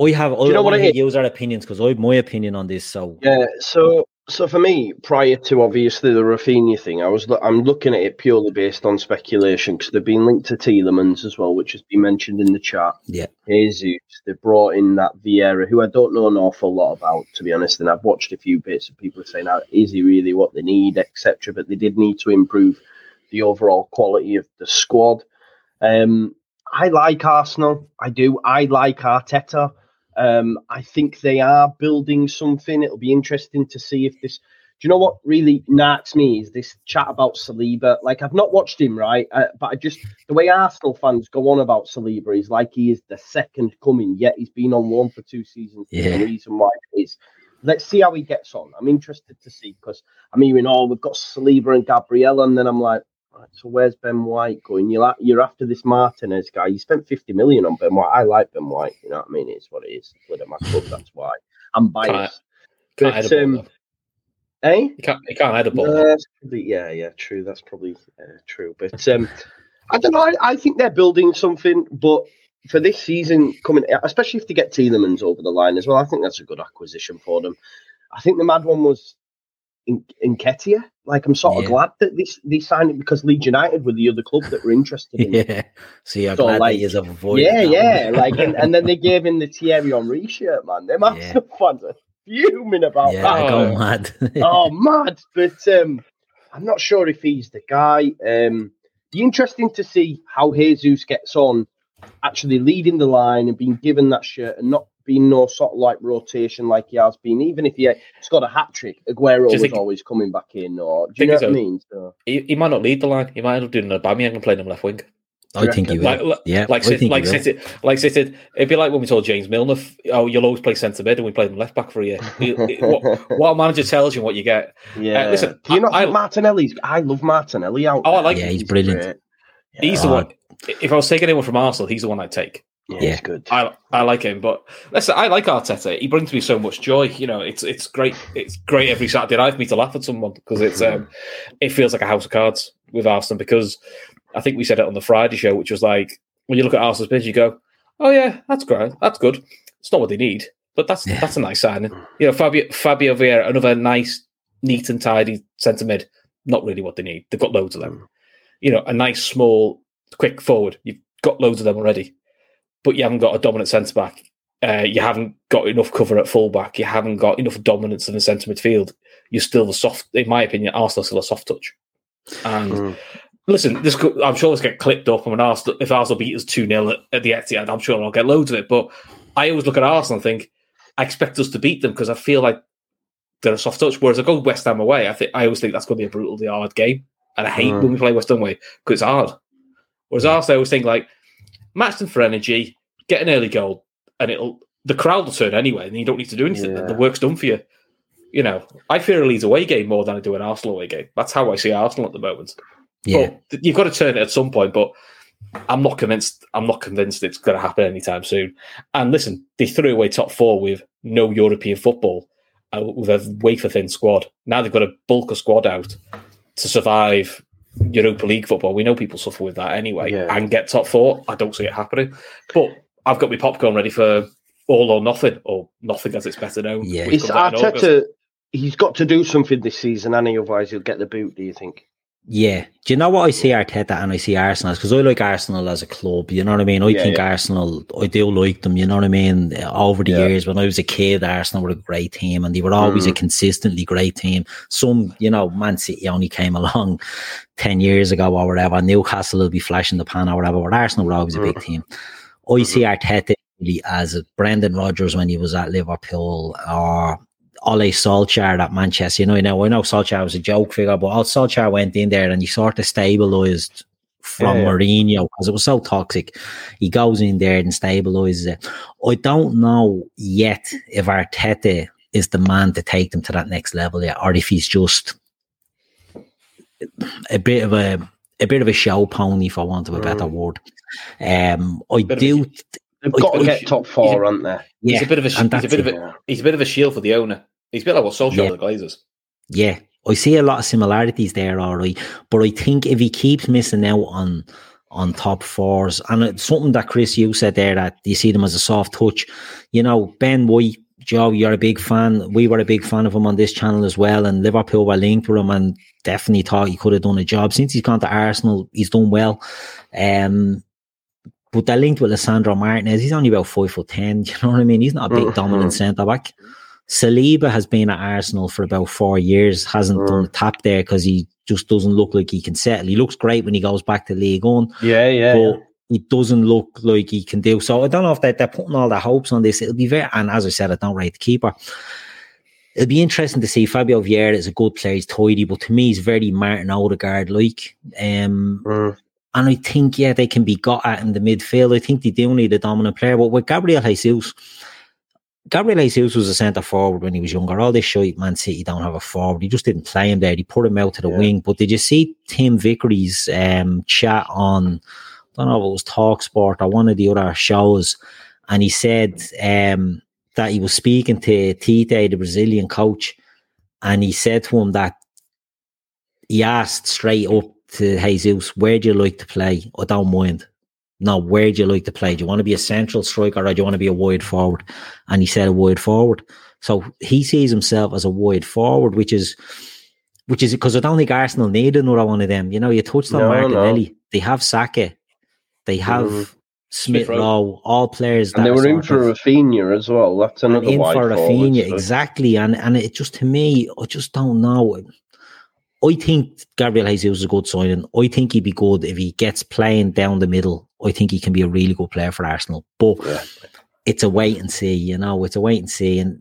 I have. I you know what want it to use our opinions because I have my opinion on this. So Yeah, so so for me, prior to obviously the Raphinha thing, I was I'm looking at it purely based on speculation because they've been linked to Tielemans as well, which has been mentioned in the chat. yeah, Jesus, they brought in that Vieira, who I don't know an awful lot about, to be honest. And I've watched a few bits of people saying, "Now, is he really what they need, etc." But they did need to improve the overall quality of the squad. Um, I like Arsenal. I do. I like Arteta. Um, I think they are building something. It'll be interesting to see if this. Do you know what really knocks me is this chat about Saliba? Like I've not watched him, right? Uh, but I just the way Arsenal fans go on about Saliba is like he is the second coming. Yet he's been on loan for two seasons. Yeah. The reason why is let's see how he gets on. I'm interested to see because I'm hearing, oh, we've got Saliba and Gabriel, and then I'm like, right, so where's Ben White going? You're, you're after this Martinez guy. You spent 50 million on Ben White. I like Ben White. You know what I mean? It's what it is. It's with my club. That's why I'm biased. Can't But, a um. Eh? You can't, you can't a ball. Uh, yeah, yeah, true. That's probably uh, true. But um, I don't know. I, I think they're building something. But for this season coming, especially if they get Tielemans over the line as well, I think that's a good acquisition for them. I think the mad one was Nketiah. Like I'm sort of Yeah. glad that this they signed it because Leeds United were the other club that were interested in. <laughs> Yeah. So you're So, like, avoided. Yeah, yeah. one. Like and, and then they <laughs> gave him the Thierry Henry shirt, man. Them Arsenal <laughs> fans are fuming about yeah, that I Oh. go mad. oh, mad. But um, I'm not sure if he's the guy. Um, be interesting to see how Jesus gets on, actually leading the line and being given that shirt and not being no sort of like rotation like he has been. Even if he scored a hat trick, Aguero Do you was think- always coming back in. Or do you know so? what I mean? So, He, he might not lead the line. He might end up doing an Aubameyang and playing him left wing. I think he will. Like, like, yeah, like, I think like. City, like City. It'd be like when we told James Milner, "Oh, you'll always play centre mid," and we played him left back for a year. It- it- what, <laughs> what a manager tells you, what you get. Uh, yeah. listen, do you not I- Martinelli's? I love Martinelli out. Oh, I there. like Yeah, he's brilliant. great. He's the one. If I was taking anyone from Arsenal, he's the one I'd take. Yeah, Yeah. he's good. I I like him, but listen, I like Arteta. He brings me so much joy. You know, it's it's great. It's great every Saturday night for me to laugh at someone because it's um, it feels like a house of cards with Arsenal. Because I think we said it on the Friday show, which was like when you look at Arsenal's pitch, you go, "Oh yeah, that's great, that's good." It's not what they need, but that's Yeah. that's a nice signing. You know, Fabio Fabio Vieira, another nice, neat and tidy centre mid. Not really what they need. They've got loads of them. You know, a nice small, quick forward. You've got loads of them already but you haven't got a dominant centre back. Uh, you haven't got enough cover at full back. You haven't got enough dominance in the centre midfield. You're still the soft, in my opinion, Arsenal still a soft touch. And Mm. listen, this could, I'm sure this get clipped up. And when Arsenal, if Arsenal beat us 2 0 at, at the Etihad, I'm sure I'll get loads of it. But I always look at Arsenal and think, I expect us to beat them because I feel like they're a soft touch. Whereas I go West Ham away, I think I always think that's going to be a brutally hard game. And I hate Mm. when we play West Ham away because it's hard. Whereas Arsenal, I always think like, match them for energy, get an early goal, and it'll the crowd will turn anyway, and you don't need to do anything. Yeah. The work's done for you. You know, I fear a Leeds away game more than I do an Arsenal away game. That's how I see Arsenal at the moment. yeah, But you've got to turn it at some point. But I'm not convinced. I'm not convinced it's going to happen anytime soon. And listen, they threw away top four with no European football, uh, with a wafer thin squad. Now they've got a bulk of squad out to survive Europa League football. We know people suffer with that anyway, Yeah. and get top four. I don't see it happening. But I've got my popcorn ready for all or nothing, or nothing as it's better known. Yeah. It's comes out. Arteta. He's got to do something this season, and otherwise he'll get the boot. Do you think? Yeah. Do you know what I see Arteta and I see Arsenal? Because I like Arsenal as a club. You know what I mean? I Yeah, think yeah. Arsenal. I do like them. You know what I mean? Over the Yeah. years, when I was a kid, Arsenal were a great team, and they were always Mm. a consistently great team. Some, you know, Man City only came <laughs> along ten years ago or whatever. Newcastle will be flashing the pan or whatever. But Arsenal were always a big team. I see Arteta really as a Brendan Rodgers when he was at Liverpool or Ole Solskjaer at Manchester. You know, you know, I know Solskjaer was a joke figure, but Ole Solskjaer went in there and he sort of stabilised from Yeah. Mourinho because it was so toxic. He goes in there and stabilises it. I don't know yet if Arteta is the man to take them to that next level yet, or if he's just a bit of a a bit of a show pony, for want of a better word. Um, I Bit a- do, They've got to he's- get top four, aren't they? yeah, He's a bit of a, he's a that's bit of a, he's a bit of a shield for the owner. He's a bit like what Solskjaer Yeah. the Glazers. Yeah, I see a lot of similarities there, all right. But I think if he keeps missing out on on top fours, and it's something that Chris you said there that you see them as a soft touch. You know, Ben White, Joe, you're a big fan. We were a big fan of him on this channel as well, and Liverpool were linked with him and definitely thought he could have done a job. Since he's gone to Arsenal, he's done well. Um, but they're linked with Lisandro Martinez. He's only about five foot ten. <laughs> You know what I mean? He's not a big Mhm. dominant centre back. Saliba has been at Arsenal for about four years, hasn't Mm. done a tap there because he just doesn't look like he can settle. He looks great when he goes back to League One, Yeah, yeah. but he doesn't look like he can do. So I don't know if they're, they're putting all their hopes on this. It'll be very, and as I said, I don't rate the keeper. It'll be interesting to see Fabio Vieira is a good player. He's tidy, but to me, he's very Martin Odegaard like. Um, Mm. and I think, yeah, they can be got at in the midfield. I think they do need a dominant player. But with Gabriel Jesus, Gabriel Jesus was a centre forward when he was younger. All this shit, Man City don't have a forward. He just didn't play him there. He put him out to the Yeah. wing. But did you see Tim Vickery's um, chat on, I don't know if it was Talk Sport or one of the other shows, and he said um, that he was speaking to Tite, the Brazilian coach, and he said to him that he asked straight up to Jesus, where do you like to play? I don't mind. No, where do you like to play? Do you want to be a central striker or do you want to be a wide forward? And he said a wide forward. So he sees himself as a wide forward, which is which is because I don't think Arsenal need another one of them. You know, you touched on No, Martinelli. They have Saka. They have Mhm. Smith Smith Rowe. Rowe, all players And they were in for of- Raphinha as well. That's and another in for forward, Raphinha, so- exactly. And and it just to me, I just don't know. I think Gabriel Jesus is a good signing. I think he'd be good if he gets playing down the middle. I think he can be a really good player for Arsenal. But Yeah. it's a wait and see, you know, it's a wait and see. And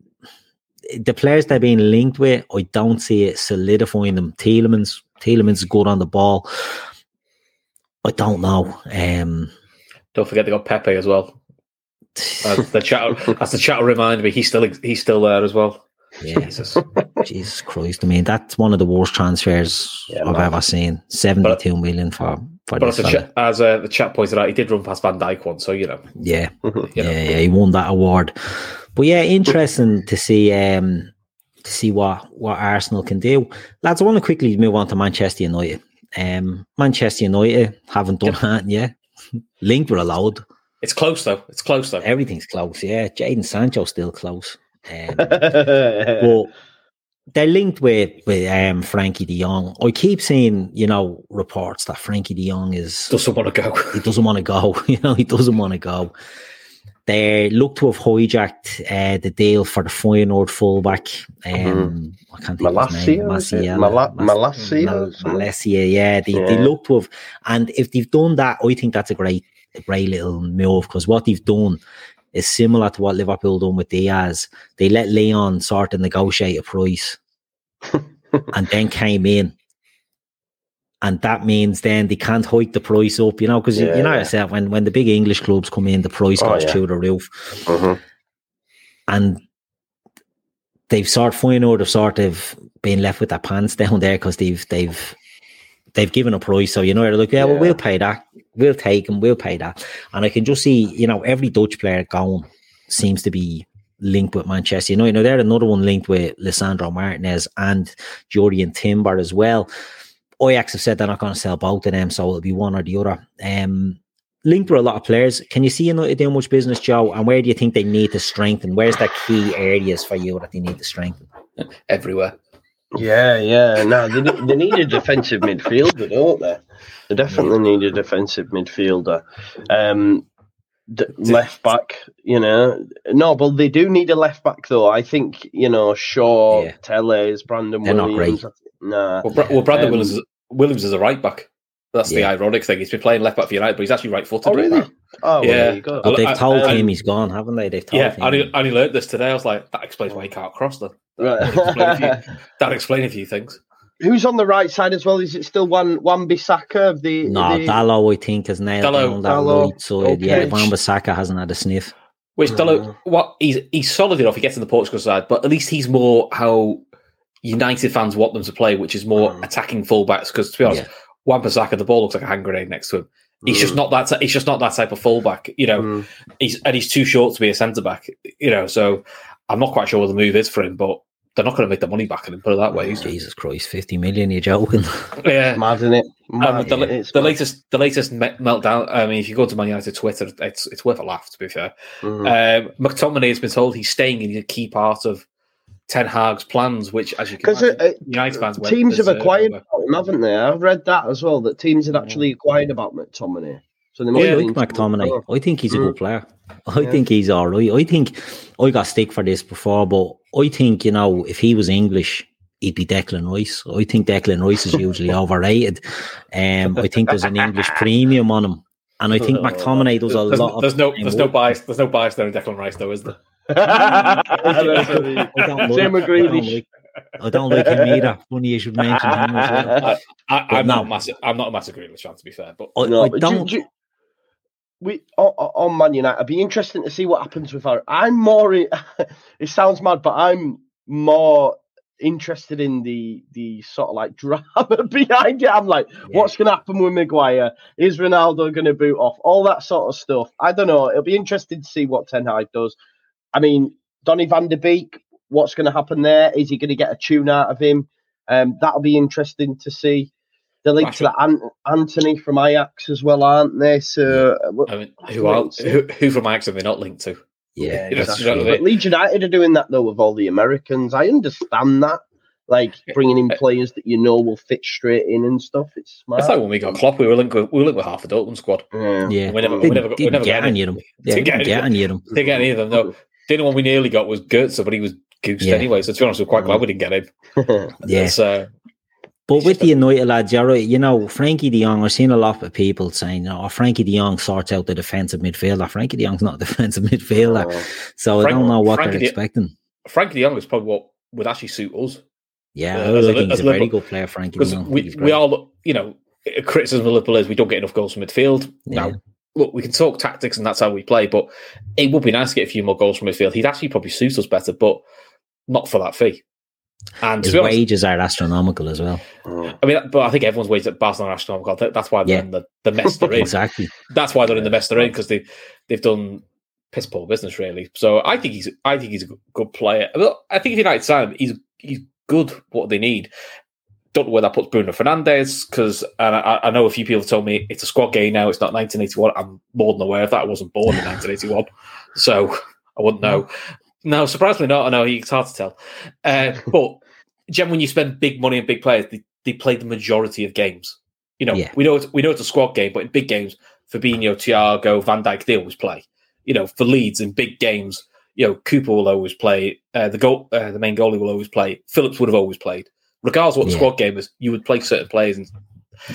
the players they're being linked with, I don't see it solidifying them. Tielemans, Tielemans good on the ball. I don't know. Um Don't forget they got Pepe as well. As the <laughs> chat, as the chat reminded me, he's still he's still there as well. Jesus. Jesus Christ! I mean, that's one of the worst transfers Yeah, I've man. ever seen. Seventy-two million for for But as, the as uh, the chat pointed out, he did run past Van Dijk once, so you know. Yeah, <laughs> You know. yeah, yeah. He won that award. But yeah, interesting to see um to see what what Arsenal can do, lads. I want to quickly move on to Manchester United. Um, Manchester United haven't done that yet. Linked with a load. It's close though. It's close though. Everything's close. Yeah, Jaden Sancho still close. Um, <laughs> but they're linked with with um, Frankie De Jong. I keep seeing, you know, reports that Frankie De Jong is Doesn't want to go. <laughs> he doesn't want to go. <laughs> You know, he doesn't want to go. They look to have hijacked uh, the deal for the Feyenoord fullback. Um, I can't think of his name. Malacia, is it? Mala- Mas- Malacia Mal- or something? Yeah. They, they look to have, and if they've done that, I think that's a great, a great little move because what they've done is similar to what Liverpool done with Diaz. They let Lyon sort of negotiate a price, <laughs> and then came in. And that means then they can't hike the price up, you know, because you, Yeah, you know yeah. yourself when when the big English clubs come in, the price Oh, goes yeah. through the roof Mhm. and they've sort Feyenoord have sort of been left with their pants <laughs> down there because they've they've they've given a price. So you know they're like, yeah, well, we'll pay that, we'll take them, we'll pay that, and I can just see you know every Dutch player going seems to be linked with Manchester. You know, you know they're another one linked with Lisandro Martinez and Jurriën Timber as well. Ajax have said they're not going to sell both of them, so it'll be one or the other. Um, linked with a lot of players. Can you see United doing much business, Joe? And where do you think they need to strengthen? Where's the key areas for you that they need to strengthen? Everywhere. Yeah, yeah. No, they, they need a defensive midfielder, don't they? They definitely need a defensive midfielder. Um, d- left back, you know. No, but they do need a left back, though. I think, you know, Shaw, Yeah. Telles, Brandon They're not Williams. Nah. Well, Bra- well Brandon Um, Williams, is, Williams is a right back. That's the ironic thing. He's been playing left back for United, but he's actually right footed. Oh, really? Oh, well, Yeah. there you go. But they've told I- him he's gone, haven't they? They've told Yeah, him. I only, I only learned this today. I was like, that explains why he can't cross. Then Right. that explain a few things. Who's on the right side as well? Is it still one one Bissaka of the? no, the... Dalot, I think, has nailed Dalot- down that Dalot, right side. Yeah, okay. Van Bissaka hasn't had a sniff. Which Mm. Dalot, what he's he's solid enough. He gets in the Portugal side, but at least he's more how United fans want them to play, which is more Mm. attacking fullbacks. Because to be honest, Yeah. Wan Bissaka, the ball looks like a hand grenade next to him. He's just Mm. not that. He's just not that type of fullback. You know, Mm. he's and he's too short to be a centre back. You know, so I'm not quite sure what the move is for him, but they're not going to make the money back on him. Put it that way. He's- Jesus Christ, fifty million? You're joking? <laughs> yeah. Mad, isn't it? Mad, Um, the, It's the latest, the latest me- meltdown. I mean, if you go to Man United Twitter, it's it's worth a laugh. To be fair, Mm. um, McTominay has been told he's staying and he's a key part of Ten Hag's plans, which, as you can Because imagine, uh, United fans went teams have acquired over. about him, haven't they? I've read that as well. That teams had actually acquired about McTominay. So they must I like McTominay. I think he's a Mm. good player. I Yeah. think he's all right. I think I got stick for this before, but I think, you know, if he was English, he'd be Declan Rice. I think Declan Rice is usually <laughs> overrated. Um, I think there's an English premium on him. And I think Oh, McTominay does a There's, lot of there's no time there's no bias there's no bias there in Declan Rice though, is there? <laughs> I don't like- Same with I don't Grealish. like- I don't like him either. Funny you should mention him as well. I, But I'm not no. a massive I'm not a massive Grealish fan to be fair, but I, No, I don't. do, do, we on, on Man United, it'd be interesting to see what happens with our. I'm more. <laughs> it sounds mad, but I'm more interested in the the sort of like <laughs> drama behind it. I'm like, what's going to happen with Maguire? Is Ronaldo going to boot off? All that sort of stuff. I don't know. It'll be interesting to see what Ten Hag does. I mean, Donny Van de Beek. What's going to happen there? Is he going to get a tune out of him? Um, that'll be interesting to see. The link to that Ant- Antony from Ajax as well, aren't they? So, uh, I mean, who are who, who from Ajax have they not linked to? yeah, <laughs> You know, that's you know I mean? But Leeds United are doing that though with all the Americans. I understand that, like bringing in players that you know will fit straight in and stuff. It's smart. It's like when we got Klopp, we were linked with, we were linked with half the Dortmund squad. yeah. Yeah, We never, we never, got- we didn't never get got any, any of them. <laughs> Yeah, Didn't get get any- any of them. didn't get any of them. No, the only one we nearly got was Goetze, but he was goosed Yeah. anyway. So to be honest, we're quite glad we didn't get him. <laughs> Yeah, So but with the United lads, you're right. You know, Frankie De Jong. I've seen a lot of people saying, "Oh, Frankie De Jong sorts out the defensive midfielder." Frankie De Jong's not a <laughs> defensive midfielder, so I don't know what Frankie they're De- expecting. Frankie De Jong is probably what would actually suit us Yeah, Uh, I as a- think as he's a a very good player, Frankie De Jong. we we all you know a criticism of Liverpool is we don't get enough goals from midfield. Yeah. Now, look, we can talk tactics and that's how we play, but it would be nice to get a few more goals from midfield. He'd actually probably suit us better, but not for that fee. And His honest, wages are astronomical as well. I mean, but I think everyone's wages at Barcelona are astronomical. That's why they're Yeah. in the, the mess they're <laughs> in. Exactly. That's why they're in the mess they're in because they they've done piss poor business really. So I think he's I think he's a good- player. Well, I think if United sign him, he's he's good. What they need. Don't know where that puts Bruno Fernandes because I, I know a few people told me it's a squad game now. It's not 1981. I'm more than aware of that. I wasn't born in <laughs> 1981, so I wouldn't know. No, surprisingly not. I know it's hard to tell. Uh, <laughs> but Jen, when you spend big money on big players, they, they play the majority of games. You know, Yeah. we know it's, we know it's a squad game, but in big games, Fabinho, Thiago, Van Dijk, they always play. You know, for Leeds in big games, you know, Cooper will always play. Uh, the goal, uh, the main goalie will always play. Phillips would have always played, regardless of what the Yeah. squad game is. You would play certain players, and,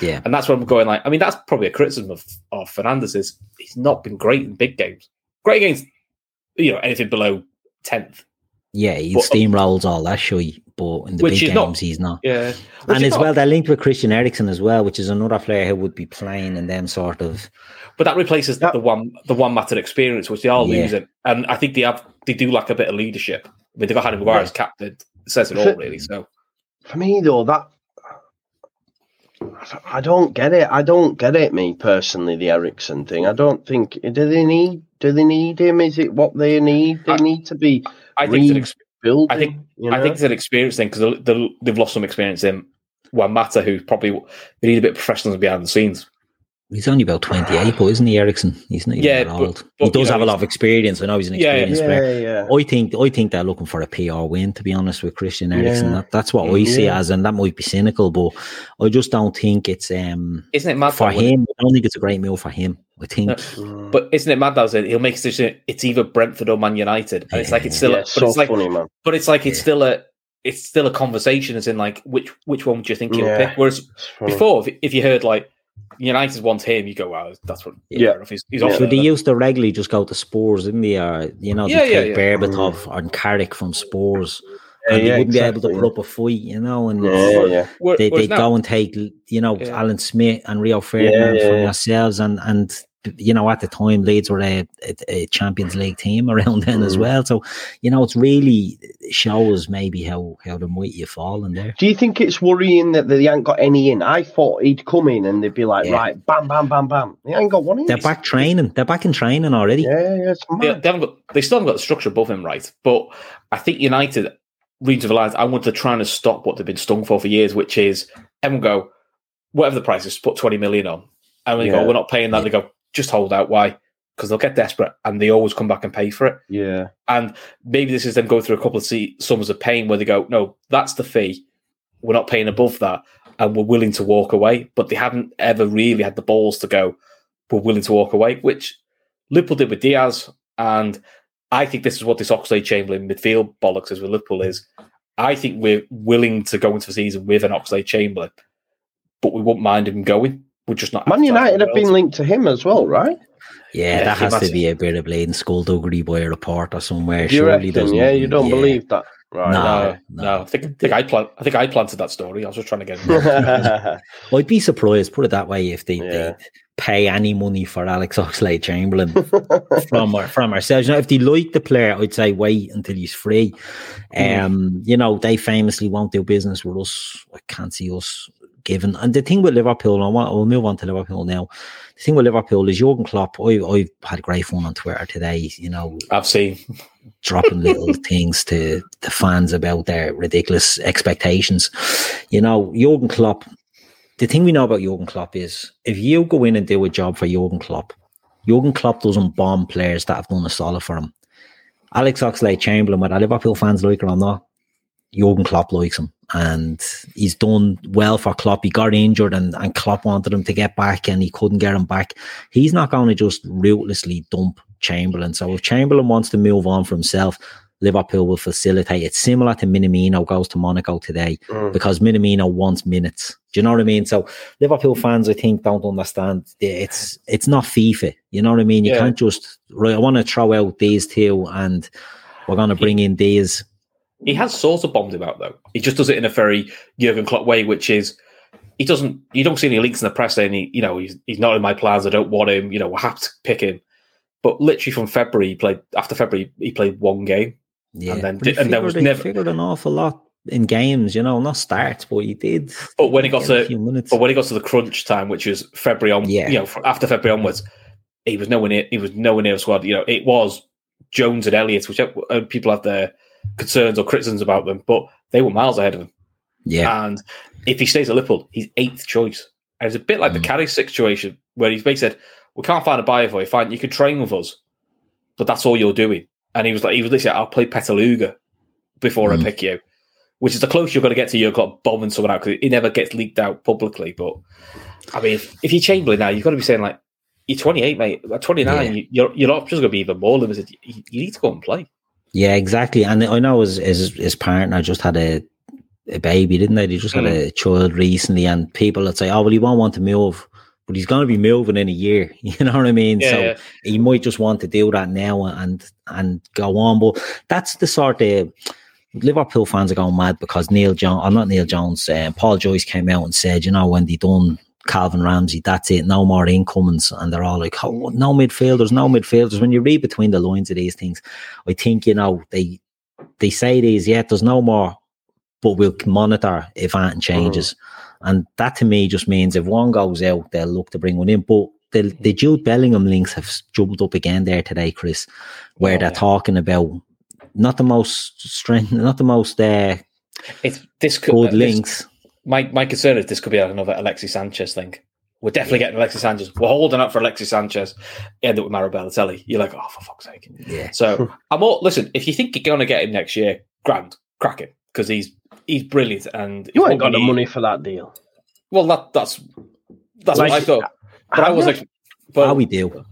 Yeah. and that's where I'm going. Like, I mean, that's probably a criticism of of Fernandes is he's not been great in big games. Great against you know anything below tenth. Yeah, he But- uh, steamrolls all that shy, but in the Which big is not- games he's not. Yeah, and as well, they're linked with Christian Eriksen as well, which is another player who would be playing in them sort of. But that replaces That- the one the one matter experience, which they are Yeah. losing. And I think they have they do lack a bit of leadership. I mean, they've got Harry Maguire as captain. It says it all, really. So For me though, that I don't get it. I don't get it. Me personally, the Eriksen thing. I don't think. Do they need? Do they need him? Is it what they need? They I- need to be I think it's an. I think- you I think it's an experience thing because they've lost some experience in one matter who probably they need a bit of professionalism behind the scenes. He's only about 28, but isn't he, Eriksen? He's not even Yeah, that but- old. but, he does you know, have a lot of experience. I know he's an Yeah, yeah. experienced player. yeah, yeah. I think I think they're looking for a PR win, to be honest, with Christian Eriksen. Yeah. That, that's what I see Yeah. as, and that might be cynical, but I just don't think it's um Isn't it mad for though, when- him. I don't think it's a great move for him. I think No. But isn't it mad that he'll make a decision? It's either Brentford or Man United, and it's like it's still, yeah, a, but so it's like, funny, man. but it's like it's still a, it's still a conversation. As in, like which which one would you think he'll Yeah. pick? Whereas before, if, if you heard like United want him, you go, "Wow, that's what." Yeah. enough, He's, he's Yeah. off So they used to regularly just go to Spurs, didn't they? Or you know, Yeah, they yeah, take yeah. Berbatov or Carrick from Spurs, Yeah, and they yeah, wouldn't be able to exactly, put up a fight, you know. And Yeah, yeah. They they go and take you know Yeah. Alan Smith and Rio Ferdinand yeah, from yeah. yourselves, and and you know at the time Leeds were a, a, a Champions League team <laughs> around then as Mm. well. So you know it's really shows maybe how how the mighty have fallen there. Do you think it's worrying that they ain't got any in? I thought he'd come in and they'd be like, Yeah. right, bam, bam, bam, bam. They ain't got one in. They're back training. They're back in training already. Yeah, yeah, it's they, haven't got, they still haven't got the structure above him, right? But I think United, reading to the lines, I want to try and stop what they've been stung for for years, which is everyone go, whatever the price is, put 20 million on. And we Yeah. go, we're not paying that. They go, just hold out. Why? Because they'll get desperate and they always come back and pay for it. Yeah. And maybe this is them going through a couple of se- summers of pain where they go, no, that's the fee. We're not paying above that. And we're willing to walk away. But they haven't ever really had the balls to go, we're willing to walk away, which Liverpool did with Diaz. And I think this is what this Oxlade Chamberlain midfield bollocks is with Liverpool is. I think we're willing to go into the season with an Oxlade Chamberlain, but we won't mind him going. Would just not. Man advertise United have been linked to him as well, right? Yeah, Yeah, that has to be a bit of bleeding skullduggery by a reporter somewhere. You Surely reckon? doesn't. Yeah, you don't believe that, right? No. No, no. no. I think, I think I plant. I think I planted that story. I was just trying to get. It <laughs> I'd be surprised, put it that way, if they Yeah. they'd pay any money for Alex <laughs> Oxlade Chamberlain from our, <laughs> from ourselves. You know, if they like the player, I'd say wait until he's free. Um, you know, they famously won't do business with us. I can't see us given. And the thing with Liverpool, and I want, we'll move on to Liverpool now. The thing with Liverpool is Jurgen Klopp. I, I've had great fun on Twitter today. You know, I've seen. dropping little <laughs> things to the fans about their ridiculous expectations. You know, Jurgen Klopp. The thing we know about Jurgen Klopp is if you go in and do a job for Jurgen Klopp, Jurgen Klopp doesn't bomb players that have done a solid for him. Alex Oxlade Chamberlain, whether Liverpool fans like it or not, Jurgen Klopp likes him. And he's done well for Klopp. He got injured and, and Klopp wanted him to get back and he couldn't get him back. He's not going to just ruthlessly dump Chamberlain. So if Chamberlain wants to move on for himself, Liverpool will facilitate. It's similar to Minamino goes to Monaco today Mm. because Minamino wants minutes. Do you know what I mean? So Liverpool fans, I think, don't understand. It's it's not FIFA. You know what I mean? You Yeah. can't just right. I want to throw out these two, and we're going to bring in these. He has sort of bombed him out though. He just does it in a very Jurgen Klopp way, which is he doesn't. You don't see any leaks in the press saying he, you know, he's he's not in my plans. I don't want him. You know, we'll have to pick him. But literally from February, he played after February, he played one game. Yeah, And then But he di- and there was he never- figured an awful lot in games. You know, not starts, but he did. But when he got to few minutes, But when he got to the crunch time, which was February on, Yeah. you know, after February onwards, he was nowhere near. He was nowhere near the squad. You know, it was Jones and Elliott, which uh, people have their concerns or criticisms about them, but they were miles ahead of him. yeah, And if he stays at Liverpool, he's eighth choice. And it's a bit like the Mm. Carey situation where he's basically said, "We can't find a buyer for you. Fine, you can train with us, but that's all you're doing." And he was like, "He was literally, I'll play Petaluga before Mm. I pick you." Which is the closest you're going to get to your club bombing someone out because it never gets leaked out publicly. But I mean, if, if you're Chamberlain now, you've got to be saying like, "You're 28, mate. At 29, Yeah. you, your your options are going to be even more limited. You, you need to go and play." Yeah, exactly. And I know his his, his partner just had a a baby, didn't they? They just had a child recently, and people that say, "Oh, well, he won't want to move." But he's going to be moving in a year. <laughs> You know what I mean? Yeah, so yeah. he might just want to do that now and and go on. But that's the sort of Liverpool fans are going mad because Neil Jones, I'm not Neil Jones, um, Paul Joyce came out and said, you know, when they done Calvin Ramsay, that's it, no more incomings. And they're all like, oh, no midfielders, no midfielders. When you read between the lines of these things, I think, you know, they they say these, yeah, there's no more, but we'll monitor if anything changes. And that to me just means if one goes out, they'll look to bring one in. But the, the Jude Bellingham links have jumped up again there today, Chris, where Oh, they're yeah. talking about not the most strength, not the most uh, It's this could good this- links. My my concern is this could be like another Alexis Sanchez thing. We're definitely getting Alexis Sanchez. We're holding up for Alexis Sanchez. End up with Mario Balotelli. You're like, oh, for fuck's sake. Yeah. So <laughs> I'm all listen. If you think you're going to get him next year, grand, crack it because he's he's brilliant and You ain't got the money for that deal. Well, that that's that's Like, what I thought. But I was like, but How we do.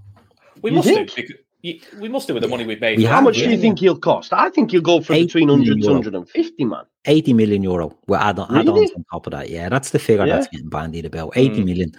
we You must think? do. Because, we must do with the money we've made. We How much do you think he'll cost? I think he'll go for Eight between 100 million 150, man. 80 million euro. Well, add, on, add ons on top of that. Yeah, that's the figure Yeah. that's getting bandied about. 80 Mm. million.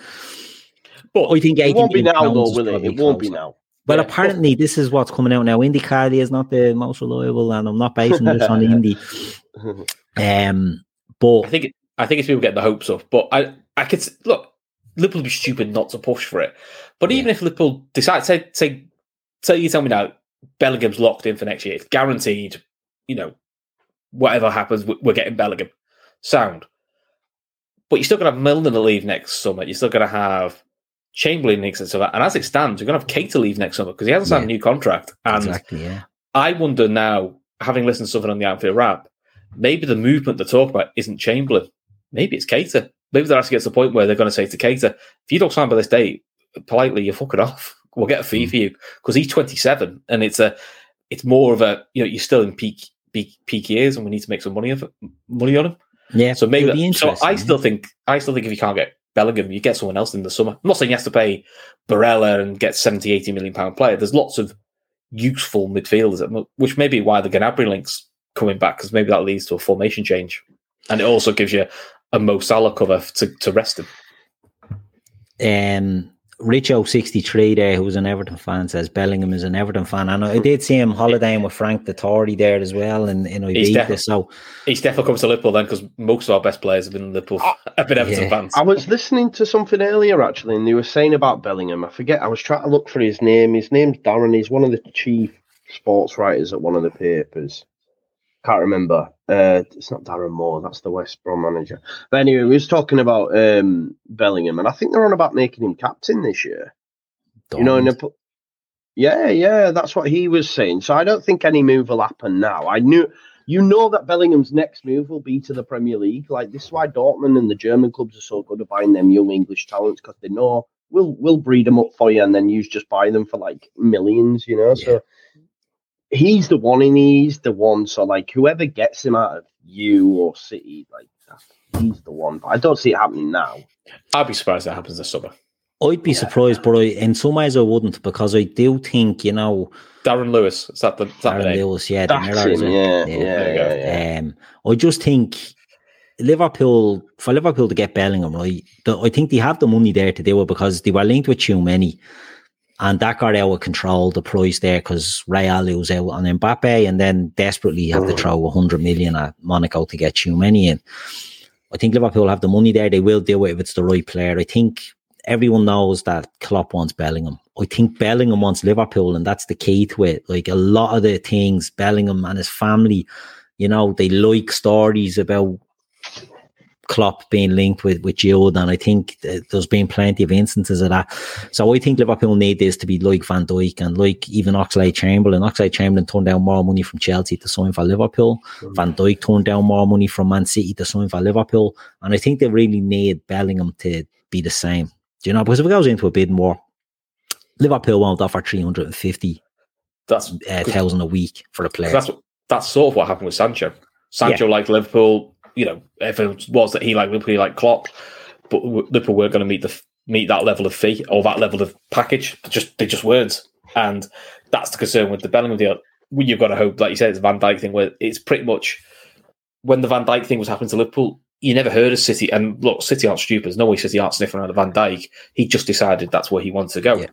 But I think 80 It won't be now, though, will it? It won't be now. Well, Yeah. apparently, this is what's coming out now. Indykaila is not the most reliable, and I'm not basing this on Indy. <laughs> Um, but I think it, I think it's people getting the hopes up. But I I could look. Liverpool would be stupid not to push for it. But even if Liverpool decide, say, say, say, you tell me now, Bellingham's locked in for next year. It's guaranteed. You know, whatever happens, we- we're getting Bellingham. Sound. But you're still going to have Milner to leave next summer. You're still going to have Chamberlain next summer. And as it stands, you're going to have Keita to leave next summer because he hasn't signed a new contract. And exactly, yeah. I wonder now, having listened to something on the Anfield Wrap, maybe the movement they talk about isn't Chamberlain. Maybe it's Keita. Maybe they're actually gets to the point where they're going to say to Keita, if you don't sign by this date, politely, you're fucking off. <laughs> We'll get a fee Mm. for you because he's 27 and it's a, it's more of a, you know, you're still in peak, peak, years and we need to make some money of it, money on him. Yeah, So maybe, that, so I still think, I still think if you can't get Bellingham, you get someone else in the summer. I'm not saying you have to pay Barella and get 70, 80 million pound player. There's lots of useful midfielders, which may be why the Gnabry link's coming back because maybe that leads to a formation change, and it also gives you a Mo Salah cover to, to rest him. Um, Richo sixty three there, who's an Everton fan, says Bellingham is an Everton fan. And I did see him holidaying with Frank Dettori there as well in, in Ibiza. Def- so he's definitely comes to Liverpool then because most of our best players have been Liverpool, ah, <laughs> have been Everton yeah. fans. I was listening to something earlier actually, and they were saying about Bellingham. I forget. I was trying to look for his name. His name's Darren. He's one of the chief sports writers at one of the papers. Can't remember. Uh, it's not Darren Moore. That's the West Brom manager. But anyway, we was talking about um, Bellingham, and I think they're on about making him captain this year. Don't. You know, in a, yeah, yeah, that's what he was saying. So I don't think any move will happen now. I knew, you know, that Bellingham's next move will be to the Premier League. Like this is why Dortmund and the German clubs are so good at buying them young English talents because they know we'll we'll breed them up for you, and then you just buy them for like millions. You know, yeah. so he's the one and he's the one. So like whoever gets him out of you or City, like he's the one. But I don't see it happening now. I'd be surprised that happens this summer. I'd be yeah. surprised, but I, in some ways I wouldn't because I do think you know Darren Lewis. Is that the is that Darren Lewis? Yeah, That's mirror, him, yeah, yeah, yeah, yeah, Um, I just think Liverpool for Liverpool to get Bellingham right. The, I think they have the money there to do it because they were linked with too many and that got out of control, the price there, because Real lose out on Mbappe and then desperately have to throw 100 million at Monaco to get Tchouameni in. I think Liverpool have the money there. They will do it if it's the right player. I think everyone knows that Klopp wants Bellingham. I think Bellingham wants Liverpool, and that's the key to it. Like a lot of the things, Bellingham and his family, you know, they like stories about Klopp being linked with with Jude, and I think there's been plenty of instances of that. So I think Liverpool need this to be like Van Dijk and like even Oxlade Chamberlain. Oxlade Chamberlain turned down more money from Chelsea to sign for Liverpool. Van Dijk turned down more money from Man City to sign for Liverpool, and I think they really need Bellingham to be the same. Do you know? Because if it goes into a bid more, Liverpool won't offer three hundred and fifty that's uh, thousand a week for a player. That's that's sort of what happened with Sancho. Sancho yeah. liked Liverpool you know, everyone was that he like Liverpool, like Klopp, but Liverpool weren't going to meet the meet that level of fee or that level of package. They just they just weren't, and that's the concern with the Bellingham deal. You've got to hope, like you said, it's a Van Dijk thing where it's pretty much when the Van Dijk thing was happening to Liverpool. You never heard of City, and look, City aren't stupid. There's no way City aren't sniffing around Van Dijk. He just decided that's where he wanted to go. Yeah.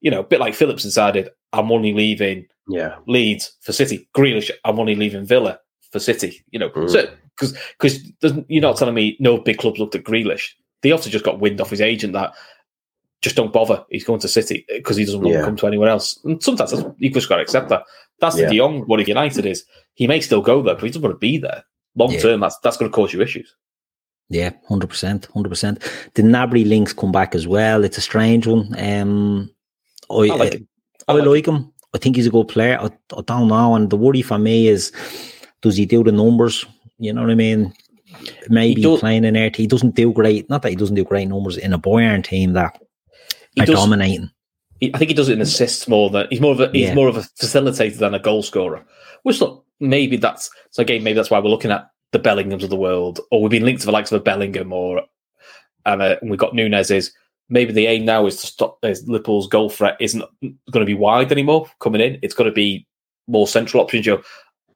You know, a bit like Phillips decided, I'm only leaving yeah. Leeds for City. Grealish, I'm only leaving Villa for City. You know, mm. so because because you're not telling me no big clubs looked at Grealish. They also just got wind off his agent that just don't bother. He's going to City because he doesn't want yeah. to come to anywhere else. And sometimes you just got to accept that. That's yeah. the young what United is. He may still go there, but he doesn't want to be there long yeah. term. That's that's going to cause you issues. Yeah, hundred percent, hundred percent. The Gnabry links come back as well. It's a strange one. Um, I, I like him. I, I like, like him. him. I think he's a good player. I, I don't know, and the worry for me is, does he do the numbers? You know what I mean? Maybe playing in there, he doesn't do great. Not that he doesn't do great numbers in a Bayern team that are does, dominating. He, I think he does it in assists more than he's more of a he's yeah. more of a facilitator than a goal scorer. Which look, maybe that's so again, maybe that's why we're looking at the Bellinghams of the world, or we've been linked to the likes of a Bellingham, or and, uh, and we've got Nunez. Is maybe the aim now is to stop is Liverpool's goal threat isn't going to be wide anymore coming in. It's going to be more central options. You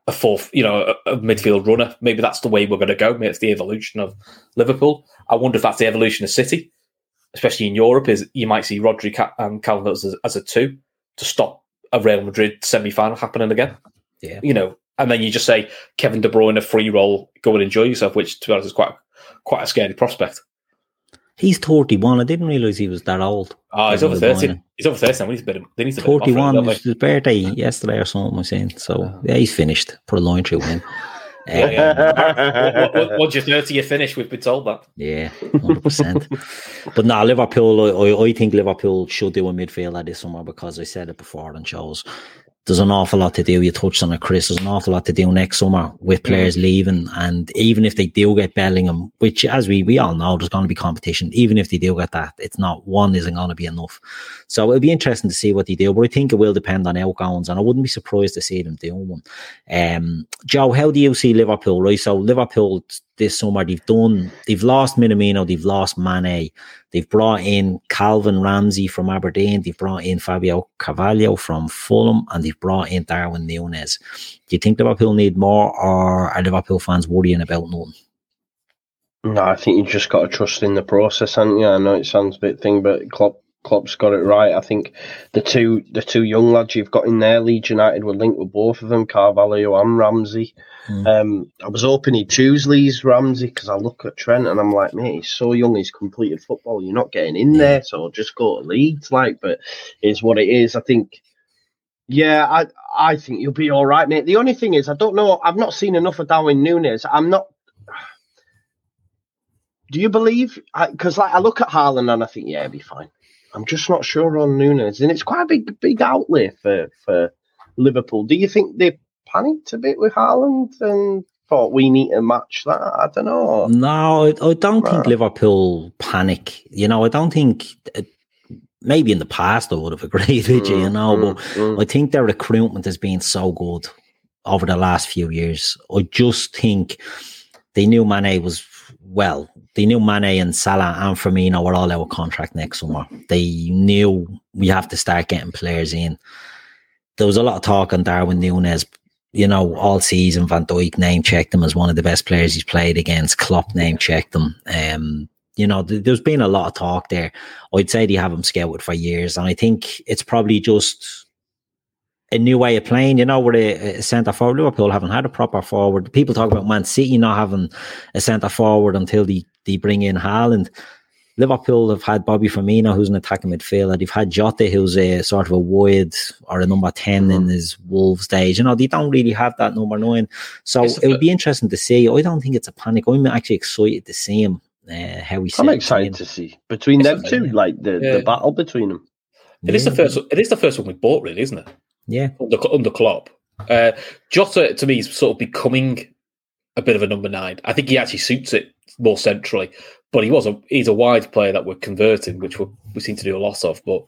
a fourth, you know, a, a, midfield runner. Maybe that's the way we're going to go. Maybe it's the evolution of Liverpool. I wonder if that's the evolution of City, especially in Europe. Is you might see Rodri and Kalvin as, as a two to stop a Real Madrid semi final happening again. Yeah, you know, and then you just say Kevin De Bruyne a free role, go and enjoy yourself, which to be honest is quite quite a scary prospect. He's 31. I didn't realize he was that old. Oh, he's over 30. He's over 30 now. He's been, they need to 41. It was his birthday yesterday or something, I was saying. So, yeah, he's finished. Put a line through <laughs> him. Yeah, yeah. Once you're 30, you finish. We've been told that. Yeah, 100%. but now, nah, Liverpool, I, I think Liverpool should do a midfielder this summer because I said it before on shows there's an awful lot to do. You touched on it, Chris. There's an awful lot to do next summer with players leaving. And even if they do get Bellingham, which as we, we all know, there's going to be competition. Even if they do get that, it's not one isn't going to be enough. So it'll be interesting to see what they do. But I think it will depend on outgoings. And I wouldn't be surprised to see them doing one. Um, Joe, how do you see Liverpool, right? So Liverpool this summer, they've done, they've lost Minamino, they've lost Mane, they've brought in Calvin Ramsay from Aberdeen, they've brought in Fabio Carvalho from Fulham, and they've brought in Darwin Nunez. Do you think Liverpool need more, or are Liverpool fans worrying about none? No, I think you just got to trust in the process, haven't you? I know it sounds a bit thing, but Klopp Klopp's got it right. I think the two the two young lads you've got in there, Leeds United were linked with both of them, Carvalho and Ramsay. Mm. Um, I was hoping he'd choose Leeds Ramsay because I look at Trent and I'm like, mate, he's so young, he's completed football. You're not getting in there, so just go to Leeds. Like, but it's what it is. I think. Yeah, I I think you'll be all right, mate. The only thing is, I don't know. I've not seen enough of Darwin Nunez. I'm not <sighs> do you believe? Because like I look at Haaland and I think, yeah, he'll be fine. I'm just not sure on Nunez, and it's quite a big, big outlay for for Liverpool. Do you think they panicked a bit with Haaland and thought we need to match that? I don't know. No, I, don't think Liverpool panic. You know, I don't think. Uh, maybe in the past I would have <laughs> agreed with you, you know, mm, but mm. I think their recruitment has been so good over the last few years. I just think they knew Mane was well, they knew Mane and Salah and Firmino were all out of contract next summer. They knew we have to start getting players in. There was a lot of talk on Darwin Nunez, you know, all season. Van Dijk name checked him as one of the best players he's played against. Klopp name checked him. Um, you know, th- there's been a lot of talk there. I'd say they have him scouted for years, and I think it's probably just a new way of playing, you know, with a, a centre forward. Liverpool haven't had a proper forward. People talk about Man City not having a centre forward until they, they bring in Haaland. Liverpool have had Bobby Firmino, who's an attacking midfielder. They've had Jota, who's a sort of a wide or a number 10 mm-hmm. in his Wolves days. You know, they don't really have that number nine. So it would be interesting to see. I don't think it's a panic. I'm actually excited to see him, uh, how we sees it. I'm excited to see between them two, like the, yeah. the battle between them. It yeah. is the first. It is the first one we bought, really, isn't it? Yeah, under under Klopp. Uh, Jota to me is sort of becoming a bit of a number nine. I think he actually suits it more centrally, but he was a he's a wide player that we're converting, which we we seem to do a lot of. But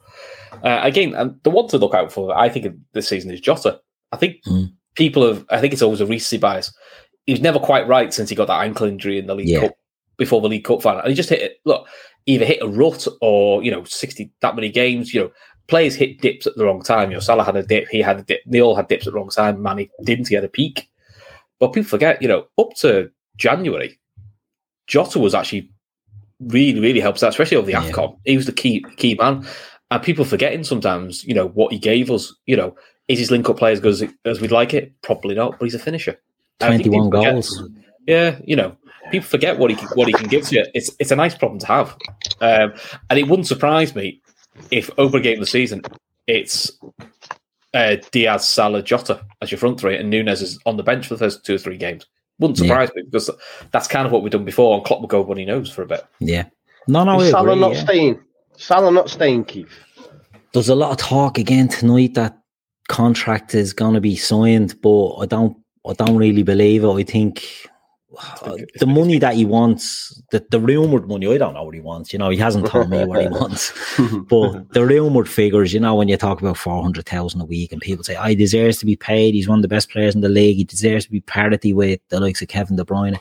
uh, again, and the one to look out for, I think this season is Jota. I think mm. people have. I think it's always a recency bias. He was never quite right since he got that ankle injury in the League yeah. Cup before the League Cup final, and he just hit it. Look, either hit a rut or you know sixty that many games. You know, players hit dips at the wrong time. You know, Salah had a dip, he had a dip, they all had dips at the wrong time. Mane didn't get a peak. But people forget, you know, up to January, Jota was actually really, really helps out, especially over the yeah. AFCON. He was the key key man. And people forgetting sometimes, you know, what he gave us. You know, is his link up play as good as, as we'd like it? Probably not, but he's a finisher. 21 goals. Forget, yeah, you know, people forget what he what he can give to you. It's it's a nice problem to have, um, and it wouldn't surprise me if open game of the season, it's uh, Diaz, Salah, Jota as your front three, and Nunez is on the bench for the first two or three games. Wouldn't surprise yeah. me because that's kind of what we've done before, and Klopp will go when he knows for a bit. Yeah, no, no, is Salah agree, not yeah. staying. Salah not staying, Keith. There's a lot of talk again tonight that contract is going to be signed, but I don't, I don't really believe it. I think the money that he wants, the, the rumored money, I don't know what he wants. You know, he hasn't told me what he <laughs> wants. <laughs> but the rumored figures, you know, when you talk about 400,000 a week and people say, oh, he deserves to be paid. He's one of the best players in the league. He deserves to be parity with the likes of Kevin De Bruyne.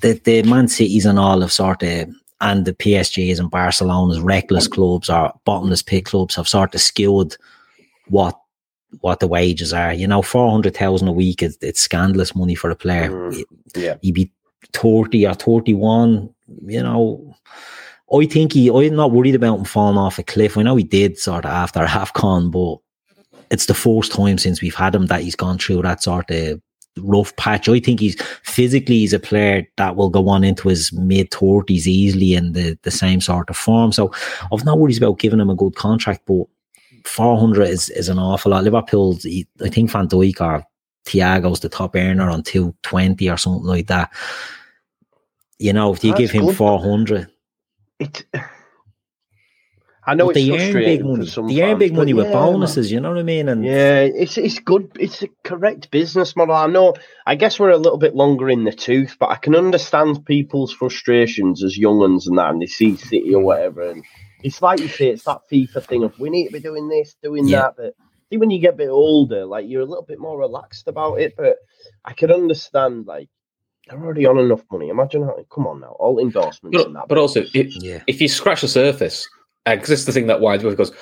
The, the Man Cities and all have sort of, and the PSGs and Barcelona's reckless clubs or bottomless pit clubs have sort of skewed what what the wages are. You know, four hundred thousand a week is it's scandalous money for a player. Mm, yeah, he'd be thirty or thirty one. You know, I think he. I'm not worried about him falling off a cliff. I know he did sort of after <laughs> AFCON, but it's the first time since we've had him that he's gone through that sort of rough patch. I think he's physically he's a player that will go on into his mid thirties easily in the the same sort of form. So I've no worries about giving him a good contract, but 400 is, is an awful lot. Liverpool, I think Van Dijk or Thiago's the top earner on 220 or something like that. You know, if you That's give him good. 400. It, I know they earn big money. They earn big money with bonuses. Man. You know what I mean? And yeah, it's it's good. It's a correct business model. I know. I guess we're a little bit longer in the tooth, but I can understand people's frustrations as young ones and that, and they see City or whatever, and it's like you say, it's that FIFA thing of we need to be doing this, doing yeah. that. But see, when you get a bit older, like you're a little bit more relaxed about it. But I can understand, like, they're already on enough money. Imagine how, come on now, all endorsements but, and that. But also, it, yeah. if you scratch the surface, because uh, this is the thing that winds me goes,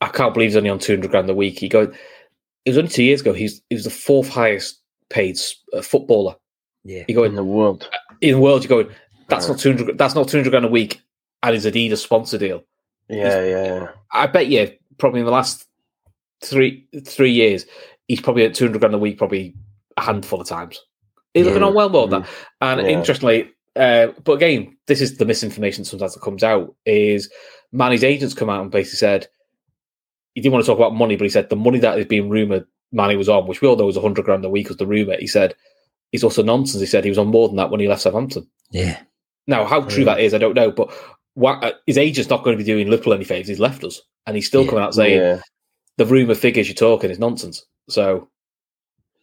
I can't believe he's only on 200 grand a week. He goes, it was only two years ago, he's, he was the fourth highest paid uh, footballer. Yeah. You go in the world. In the world, you go, That's not two hundred. That's not two hundred grand a week, and his Adidas sponsor deal. Yeah, yeah. I bet you probably in the last three three years, he's probably at two hundred grand a week, probably a handful of times. He's looking on well more than that. And Yeah. interestingly, uh, but again, this is the misinformation sometimes that comes out is Manny's agents come out and basically said he didn't want to talk about money, but he said the money that is being rumored Manny was on, which we all know was hundred grand a week was the rumor. He said is also nonsense. He said he was on more than that when he left Southampton. Yeah. Now, how true Yeah. that is, I don't know. But his agent's not going to be doing Liverpool any favours. He's left us, and he's still Yeah. coming out saying yeah. the rumor figures you're talking is nonsense. So,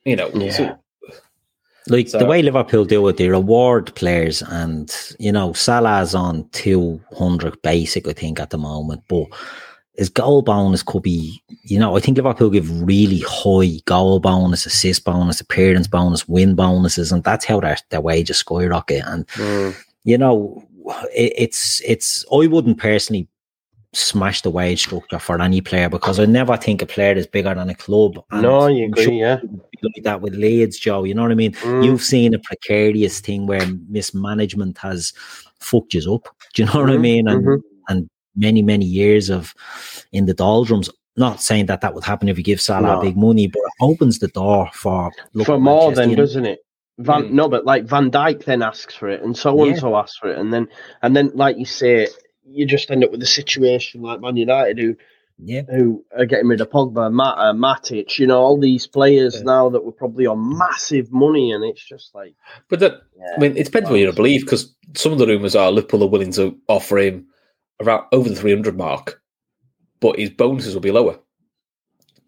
you know, Yeah. so- Like So- the way Liverpool deal with they reward players, and you know Salah's on two hundred basic, I think, at the moment. But his goal bonus could be, you know, I think Liverpool give really high goal bonus, assist bonus, appearance bonus, win bonuses, and that's how their their wages skyrocket. And Mm. you know, it, it's it's. I wouldn't personally smash the wage structure for any player because I never think a player is bigger than a club. And No, you agree, sure yeah. like that with Leeds, Joe. You know what I mean? Mm. You've seen a precarious thing where mismanagement has fucked you up. <laughs> Do you know what I Mhm, mean? And mhm. and many many years of in the doldrums. Not saying that that would happen if you give Salah No. big money, but it opens the door for for more than doesn't it? Van Mm. no, but like Van Dijk then asks for it, and so and so asks for it, and then and then like you say, you just end up with a situation like Man United who Yeah, who are getting rid of Pogba, Matt, uh, Matic, you know, all these players Yeah. now that were probably on massive money, and it's just like, but that, yeah, I mean, it depends what you believe because some of the rumours are Liverpool are willing to offer him around over the 300 mark, but his bonuses will be lower.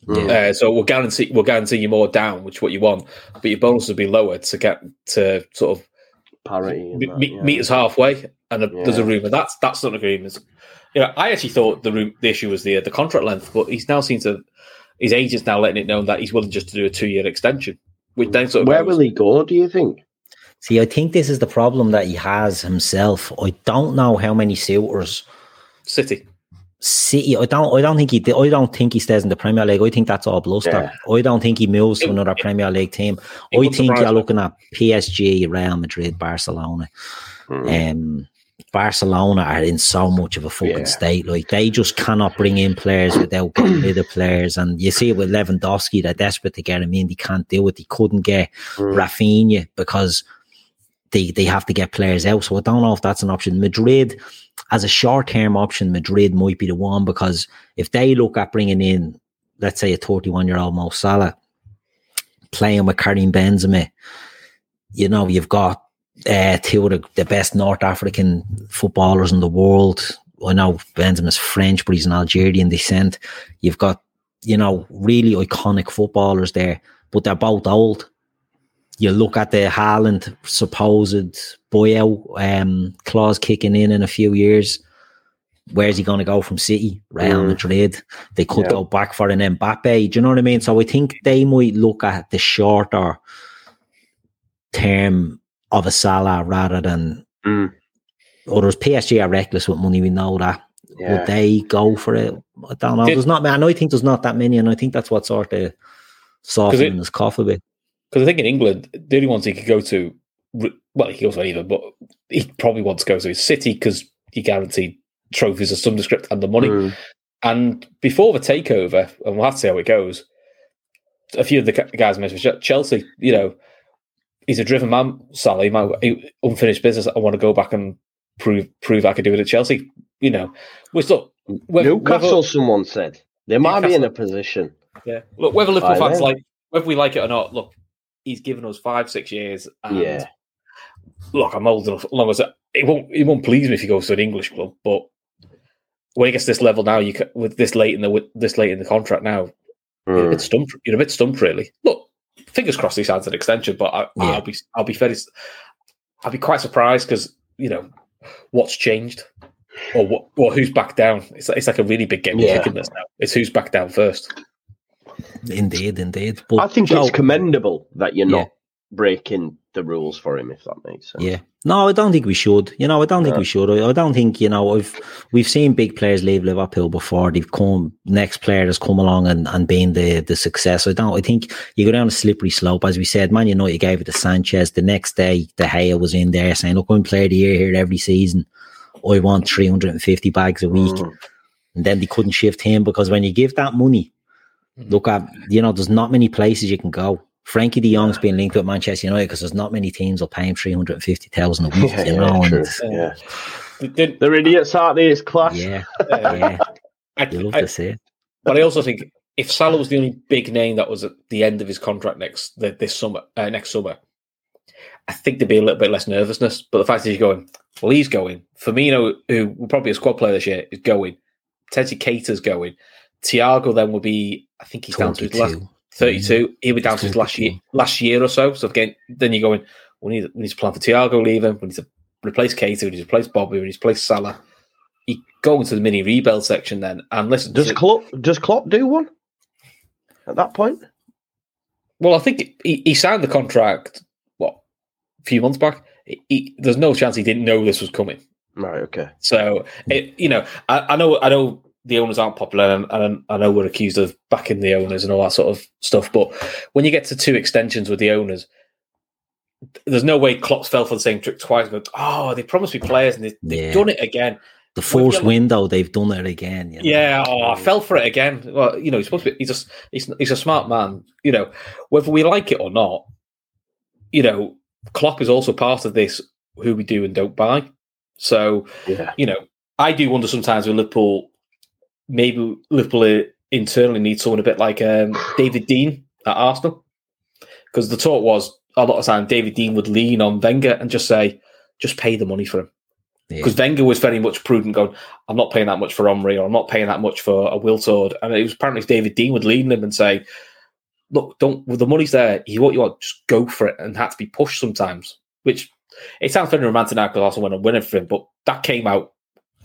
Mm. Uh, so we'll guarantee we'll guarantee you more down, which is what you want, but your bonus will be lower to get to sort of parity. and me- that, meet, yeah. meet us halfway. And a, there's a rumor that's that's not an agreement. You know, I actually thought the room, the issue was the the contract length, but he's now seen to his agent's now letting it known that he's willing just to do a two year extension. Which then sort of Where goes- will he go? Do you think? See, I think this is the problem that he has himself. I don't know how many suitors City. City. I don't. I don't think he. I don't think he stays in the Premier League. I think that's all bluster. I don't think he moves to It- another Premier League team. I think you're me. looking at PSG, Real Madrid, Barcelona. Mm. Um, Barcelona are in so much of a fucking Yeah. state. Like they just cannot bring in players without getting rid of players. And you see it with Lewandowski, they're desperate to get him in. They can't do it. They couldn't get Mm. Raphinha because they they have to get players out. So I don't know if that's an option. Madrid, as a short term option, Madrid might be the one because if they look at bringing in, let's say, a 31 year old Mo Salah, playing with Karim Benzema, you know, you've got uh, two of the, the best North African footballers in the world. I know Benzema's French, but he's an Algerian descent. You've got, you know, really iconic footballers there, but they're both old. You look at the Haaland supposed buyout um, clause kicking in in a few years. Where's he going to go from City, Real Mm. Madrid? They could Yeah. go back for an Mbappe. Do you know what I mean? So I think they might look at the shorter term of a Salah rather than Mm. others. PSG are reckless with money. We know that. Yeah. Would they go for it? I don't know. Did- There's not. I know. I think there's not that many, and I think that's what sort of softening it- his cough a bit. Because I think in England, the only ones he could go to, well, he goes to either, but he probably wants to go to his City because he guaranteed trophies of some descript and the money. Mm. And before the takeover, and we'll have to see how it goes, a few of the guys mentioned Chelsea, you know, he's a driven man, Sally, my unfinished business. I want to go back and prove prove I could do it at Chelsea. You know, which look, whether, Newcastle, whether- someone said they might be in a position. yeah, look, whether Liverpool fans like, whether we like it or not, look, he's given us five, six years. And Yeah. look, I'm old enough. Long as it won't, it won't please me if he goes to an English club. But when he gets this level now, you ca with this late in the with this late in the contract now, you're a Mm. bit stumped. You're a bit stumped, really. Look, fingers crossed he signs an extension, but I, Yeah. I'll be, I'll be fairly, I'll be quite surprised because you know what's changed or what, or who's back down. It's it's like a really big game Yeah. kicking this now. It's who's back down first. Indeed, indeed. But I think Joe, it's commendable that you're Yeah. not breaking the rules for him, if that makes sense. Yeah. No, I don't think we should. You know, I don't think Yeah. we should. I, I don't think, you know, we've we've seen big players leave Liverpool before. They've come next player has come along and, and been the the success. I don't I think you go down a slippery slope. As we said, Man United gave it to Sanchez. The next day De Gea was in there saying, Look, I'm player of the year here every season. I want three hundred and fifty bags a week. Mm. And then they couldn't shift him because when you give that money, look at you know, there's not many places you can go. Frankie de Jong's been linked with Manchester United because there's not many teams will pay him three hundred and fifty thousand a week. <laughs> Yeah, you yeah, know, true. Yeah. Did- They're idiots, aren't they? It's class. yeah, <laughs> yeah, I- you love I- to see it. But I also think if Salah was the only big name that was at the end of his contract next the, this summer, uh, next summer, I think there'd be a little bit less nervousness. But the fact that he's going, well, he's going. Firmino, who will probably be a squad player this year, is going. Teddy Keita's going. Thiago then will be, I think he's down to his last 22. 32. He'll be down to his last year, last year or so. So again, then you're going, we need, we need to plan for Thiago leaving. We need to replace Keita. We need to replace Bobby. We need to replace Salah. You go into the mini rebuild section then and listen. Does to, Klopp does Klopp do one at that point? Well, I think he, he signed the contract what a few months back. He, he- there's no chance he didn't know this was coming. Right. Okay. So it, you know, I, I know, I know the owners aren't popular, and, and I know we're accused of backing the owners and all that sort of stuff. But when you get to two extensions with the owners, there's no way Klopp's fell for the same trick twice. But oh, they promised me players, and they, they've Yeah. done it again. The Well, yeah, window, they've done it again. You know? Yeah, oh, I fell for it again. Well, you know, he's supposed to be. He's just he's he's a smart man. You know, whether we like it or not, you know, Klopp is also part of this. Who we do and don't buy. So Yeah. you know, I do wonder sometimes with Liverpool, maybe Liverpool internally need someone a bit like um, David Dein at Arsenal, because the talk was a lot of time David Dein would lean on Wenger and just say, just pay the money for him Yeah. because Wenger was very much prudent, going, "I'm not paying that much for Omri, or I'm not paying that much for a Wiltord." And it was apparently David Dein would lean him and say, "Look, don't. Well, the money's there. You what you want, just go for it." And had to be pushed sometimes, which it sounds very romantic now because Arsenal went winning for him, but that came out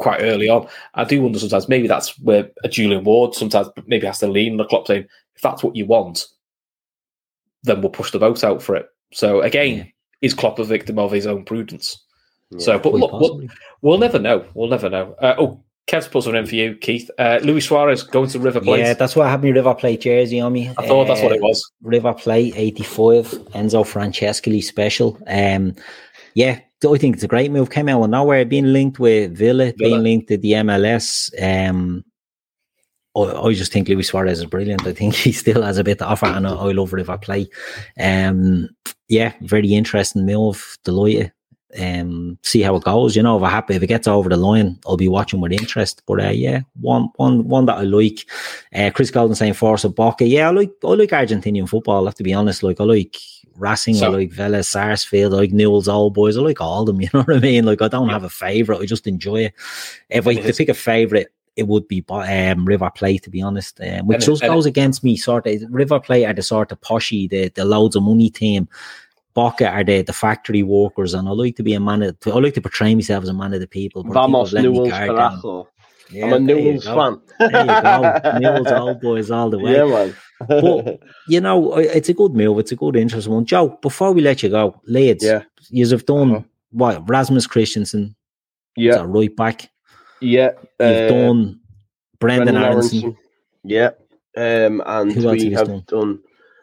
quite early on. I do wonder sometimes maybe that's where a Julian Ward sometimes maybe has to lean on the clock saying, "If that's what you want, then we'll push the vote out for it." So again, Yeah. is Klopp a victim of his own prudence? So, but look, we'll. We'll never know. We'll never know. Uh, oh, Kev's put something in for you, Keith. Uh, Luis Suarez going to River Plate. Yeah, that's why I have my River Plate jersey on me. I thought that's what it Uh, was. River Plate 85, Enzo Francescoli special. Um, yeah, I think it's a great move. Came out of nowhere, being linked with Villa, Villa. being linked to the MLS. Um, I, I just think Luis Suarez is brilliant. I think <laughs> he still has a bit to offer, and I, I love River Plate. Um, yeah, very interesting move. Delighted. Um, see how it goes. You know, if I happy if it gets over the line, I'll be watching with interest. But uh, yeah, one one one that I like. Uh, Chris Golden saying Forza Boca. Yeah, I like I like Argentinian football. I have to be honest. Like I like Racing, So- I like Vélez, Sarsfield, I like Newell's Old Boys. I like all of them. <laughs> You know what I mean? Like I don't have a favorite. I just enjoy it. If I And had to pick a favorite, it would be um, River Plate. To be honest, um, which just goes against me. Sort of River Plate are the sort of poshy, the the loads of money team. Boca are the, the factory workers, and I like to be a man. Of, I like to portray myself as a man of the people. but I think Vamos I've let me Newell's guard down. Carajo. Yeah, I'm a Newell's fan. There you go. <laughs> Newell's old boys all the way. Yeah, man. But- <laughs> You know, it's a good move. It's a good, interesting one. Joe, before we let you go, Leeds, yeah, you have done Uh-huh. what? Rasmus Christensen, yeah, right back. yeah. You've uh, done Brendan, Brenden Aaronson. Yeah. Um, and we have done? done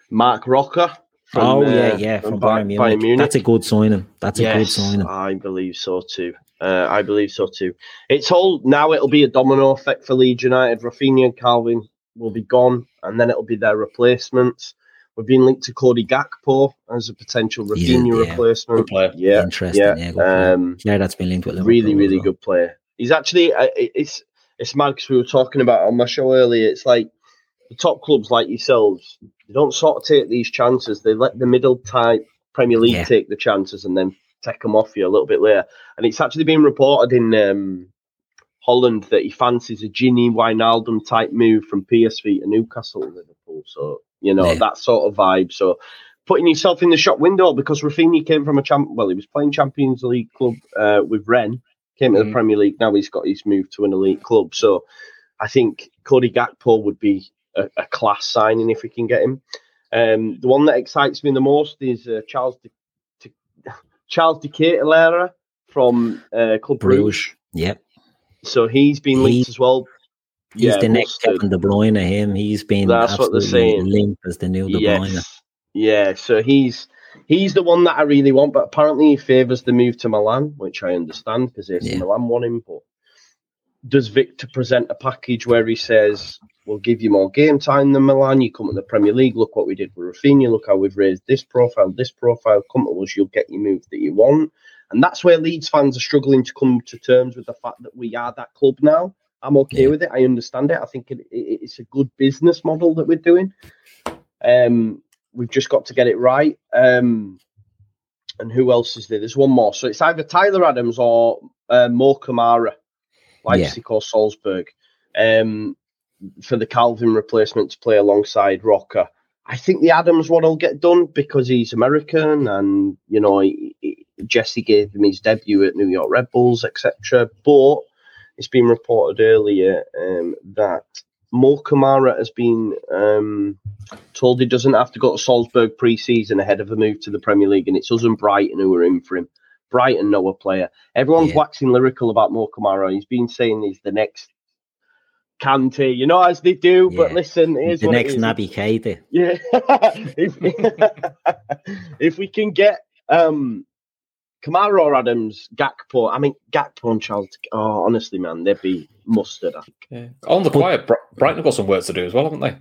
Marc Roca. from, oh, yeah, uh, yeah, from Ba- Bayern Munich. That's a good signing. That's a good yes, signing. I believe so too. Uh, I believe so too. It's all now. It'll be a domino effect for Leeds United. Raphinha and Kalvin will be gone, and then it'll be their replacements. We've been linked to Cody Gakpo as a potential Raphinha yeah. replacement. Good player. Yeah, Interesting. yeah. Yeah, player. um, Player that's been linked with Liverpool really, really well. good player. He's actually uh, it's it's mad because we were talking about on my show earlier. It's like the top clubs like yourselves, they don't sort of take these chances. They let the middle type Premier League Yeah. take the chances and then take them off you a little bit later. And it's actually been reported in um, Holland that he fancies a Gini Wijnaldum type move from PSV to Newcastle to Liverpool. So you know Yeah. that sort of vibe. So putting yourself in the shop window because Raphinha came from a champ. Well, he was playing Champions League club uh, with Rennes, came to the Mhm. Premier League. Now he's got his move to an elite club. So I think Cody Gakpo would be a, a class signing if we can get him. Um, the one that excites me the most is uh, Charles De, De, Charles de from uh, Club Bruges. Bruges. Yep. So he's been He- as well. He's Yeah, the next. Kevin De Bruyne. Him, he's been That's what they're saying. linked as the new De Bruyne. Yes. Yeah, so he's he's the one that I really want, but apparently he favours the move to Milan, which I understand because AC Yeah. Milan want him. But does Victor present a package where he says, We'll give you more game time than Milan, you come to the Premier League, look what we did with Raphinha, look how we've raised this profile, this profile, come to us, you'll get your move that you want. And that's where Leeds fans are struggling to come to terms with the fact that we are that club now. I'm okay Yeah. with it. I understand it. I think it, it, it's a good business model that we're doing. Um, we've just got to get it right. Um, and who else is there? There's one more. So it's either Tyler Adams or uh, Mo Camara, Leipzig or Salzburg, um, for the Kalvin replacement to play alongside Roca. I think the Adams one will get done because he's American, and you know he, he- Jesse gave him his debut at New York Red Bulls, etc. But it's been reported earlier um, that Mo Camara has been um, told he doesn't have to go to Salzburg pre-season ahead of a move to the Premier League, and it's us and Brighton who are in for him. Brighton know a player. Everyone's Yeah. waxing lyrical about Mo Camara. He's been saying he's the next Kante, you know, as they do. But listen, here's the what next is. Naby Keita. Yeah. <laughs> if, <laughs> if we can get um Camara or Adams, Gakpo, I mean Gakpo and Charles. Oh, honestly, man, they'd be mustard. I think. Yeah. On the quiet, Bri- Brighton have got some work to do as well, haven't they?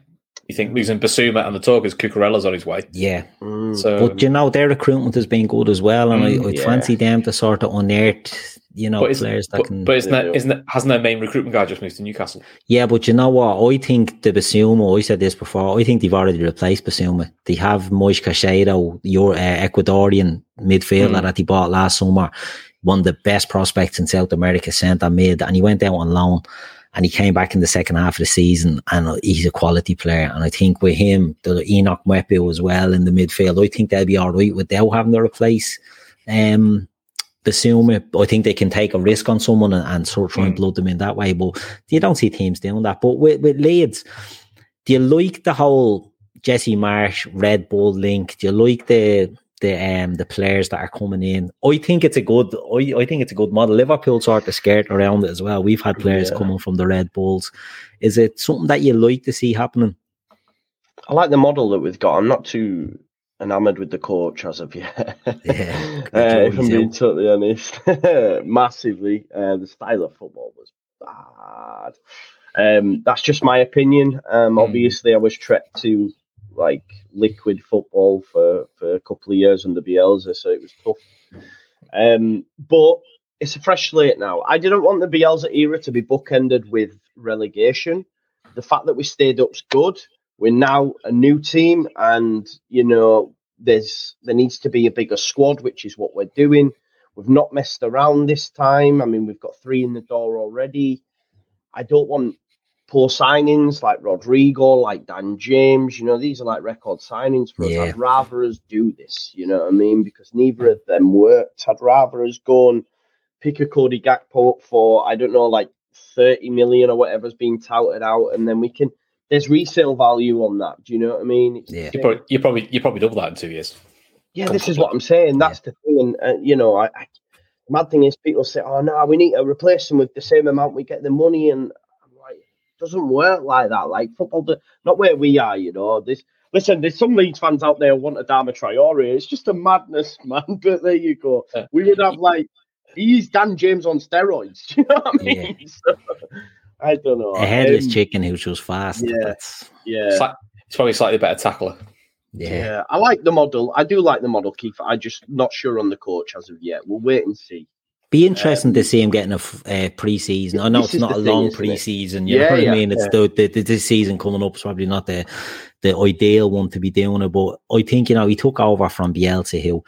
You think losing Bissouma and the talk is Cucurella's on his way. Yeah. Mm. So, But you know, their recruitment has been good as well, and Mm, I, I'd yeah. fancy them to sort of unearth, you know, but, isn't, players that but, can. but isn't They that, do. isn't that, hasn't their main recruitment guy just moved to Newcastle? yeah, but you know what? I think the Bissouma, I said this before, I think they've already replaced Bissouma. They have Moisés Caicedo, your uh, Ecuadorian midfielder Mm. that they bought last summer, one of the best prospects in South America, centre mid, and he went out on loan. And he came back in the second half of the season, and he's a quality player. And I think with him, the Enock Mwepu as well in the midfield, I think they'll be all right without having to replace um, Bissouma. I think they can take a risk on someone and, and sort of try and Mm. blood them in that way. But you don't see teams doing that. But with, with Leeds, do you like the whole Jesse Marsch Red Bull link? Do you like the the um the players that are coming in? I think it's a good I, I think it's a good model. Liverpool sort of skirt around it as well. We've had players Yeah. coming from the Red Bulls. Is it something that you like to see happening? I like the model that we've got. I'm not too enamored with the coach as of yet. <laughs> Yeah, <laughs> uh, if I'm being totally honest, <laughs> massively. Uh, the style of football was bad. Um, that's just my opinion. Um, Mm. Obviously, I was trekked to like liquid football for, for a couple of years under Bielsa, so it was tough. Um, but it's a fresh slate now. I didn't want the Bielsa era to be bookended with relegation. The fact that we stayed up's good. We're now a new team, and you know there's there needs to be a bigger squad, which is what we're doing. We've not messed around this time. I mean, we've got three in the door already. I don't want poor signings like Rodrigo, like Dan James. You know, these are like record signings for Yeah. us. I'd rather us do this. You know what I mean? Because neither of them worked. I'd rather us go and pick a Cody Gakpo up for I don't know, like thirty million or whatever's being touted out, and then we can. There's resale value on that. Do you know what I mean? It's Yeah. You probably, you probably you probably double that in two years. yeah, this is what I'm saying. That's the thing, and uh, you know, I, I the mad thing is people say, "Oh no, we need to replace them with the same amount we get the money," and I'm like, it doesn't work like that. Like football, do- not where we are, you know. This listen, there's some Leeds fans out there who want a Adama Traore. It's just a madness, <laughs> man. But there you go. We would have like he's Dan James on steroids. Do <laughs> you know what I Yeah. mean? <laughs> So, I don't know. A headless Um, chicken who's just fast. yeah. That's Yeah. It's, like, it's probably a slightly better tackler. yeah. Yeah, I like the model. I do like the model, Keith. I'm just not sure on the coach as of yet. We'll wait and see. Be interesting to see him getting a uh, pre-season. I know it's not a thing, long isn't pre-season. You Yeah, know what yeah, I mean? It's yeah. the, the, the this season coming up is probably not the the ideal one to be doing it. But I think you know he took over from Bielsa, who